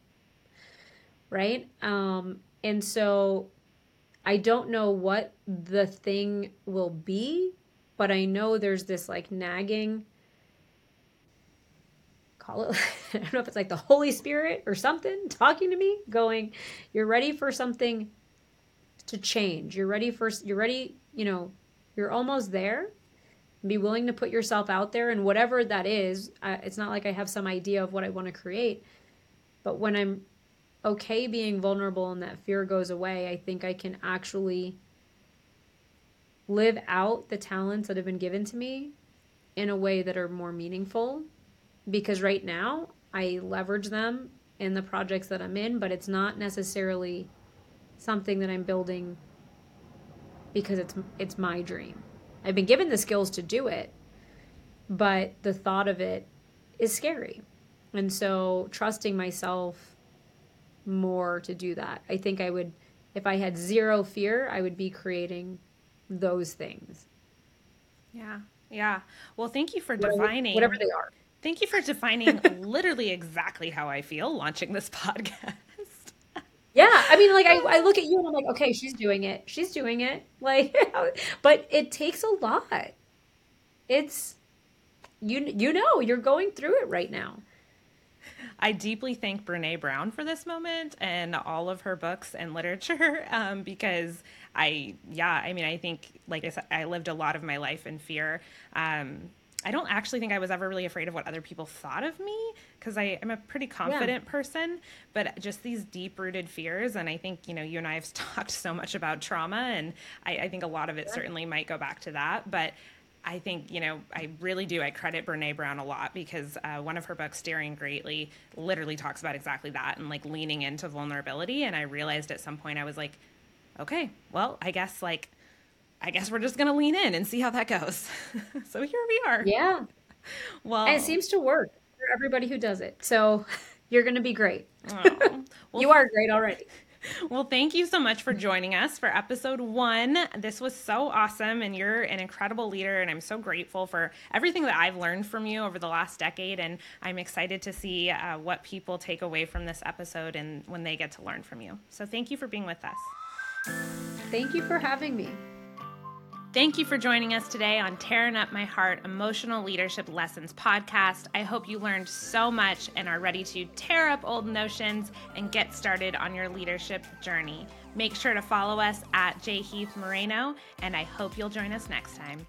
Speaker 1: Right? Um, and so I don't know what the thing will be, but I know there's this like nagging call it I don't know if it's like the Holy Spirit or something talking to me going you're ready for something to change you're ready for you're ready you know you're almost there. Be willing to put yourself out there, and whatever that is, uh, it's not like I have some idea of what I want to create. But when I'm okay being vulnerable and that fear goes away, I think I can actually live out the talents that have been given to me in a way that are more meaningful. Because right now, I leverage them in the projects that I'm in, but it's not necessarily something that I'm building because it's it's my dream. I've been given the skills to do it, but the thought of it is scary. And so trusting myself more to do that. I think I would if I had zero fear, I would be creating those things.
Speaker 2: Yeah. Yeah. Well, thank you for defining
Speaker 1: whatever they are.
Speaker 2: Thank you for defining literally exactly how I feel launching this podcast.
Speaker 1: Yeah, I mean, like I, I look at you and I'm like, okay, she's doing it. She's doing it. Like, but it takes a lot. It's you you know you're going through it right now.
Speaker 2: I deeply thank Brene Brown for this moment and all of her books and literature um, because I, yeah, I mean, I think, like I said, I lived a lot of my life in fear. Um, I don't actually think I was ever really afraid of what other people thought of me because I am a pretty confident yeah. person, but just these deep rooted fears. And I think, you know, you and I have talked so much about trauma, and I, I think a lot of it certainly might go back to that. But I think, you know, I really do. I credit Brene Brown a lot because uh, one of her books, Daring Greatly, literally talks about exactly that and like leaning into vulnerability. And I realized at some point I was like, okay, well, I guess like I guess we're just going to lean in and see how that goes. so here we are.
Speaker 1: Yeah. Well, and it seems to work for everybody who does it. So you're going to be great. Oh, well, you are great already.
Speaker 2: Well, thank you so much for joining us for episode one. This was so awesome, and you're an incredible leader, and I'm so grateful for everything that I've learned from you over the last decade. And I'm excited to see uh, what people take away from this episode and when they get to learn from you. So, thank you for being with us.
Speaker 1: Thank you for having me.
Speaker 2: Thank you for joining us today on Tearing Up My Heart Emotional Leadership Lessons podcast. I hope you learned so much and are ready to tear up old notions and get started on your leadership journey. Make sure to follow us at J Heath Moreno, and I hope you'll join us next time.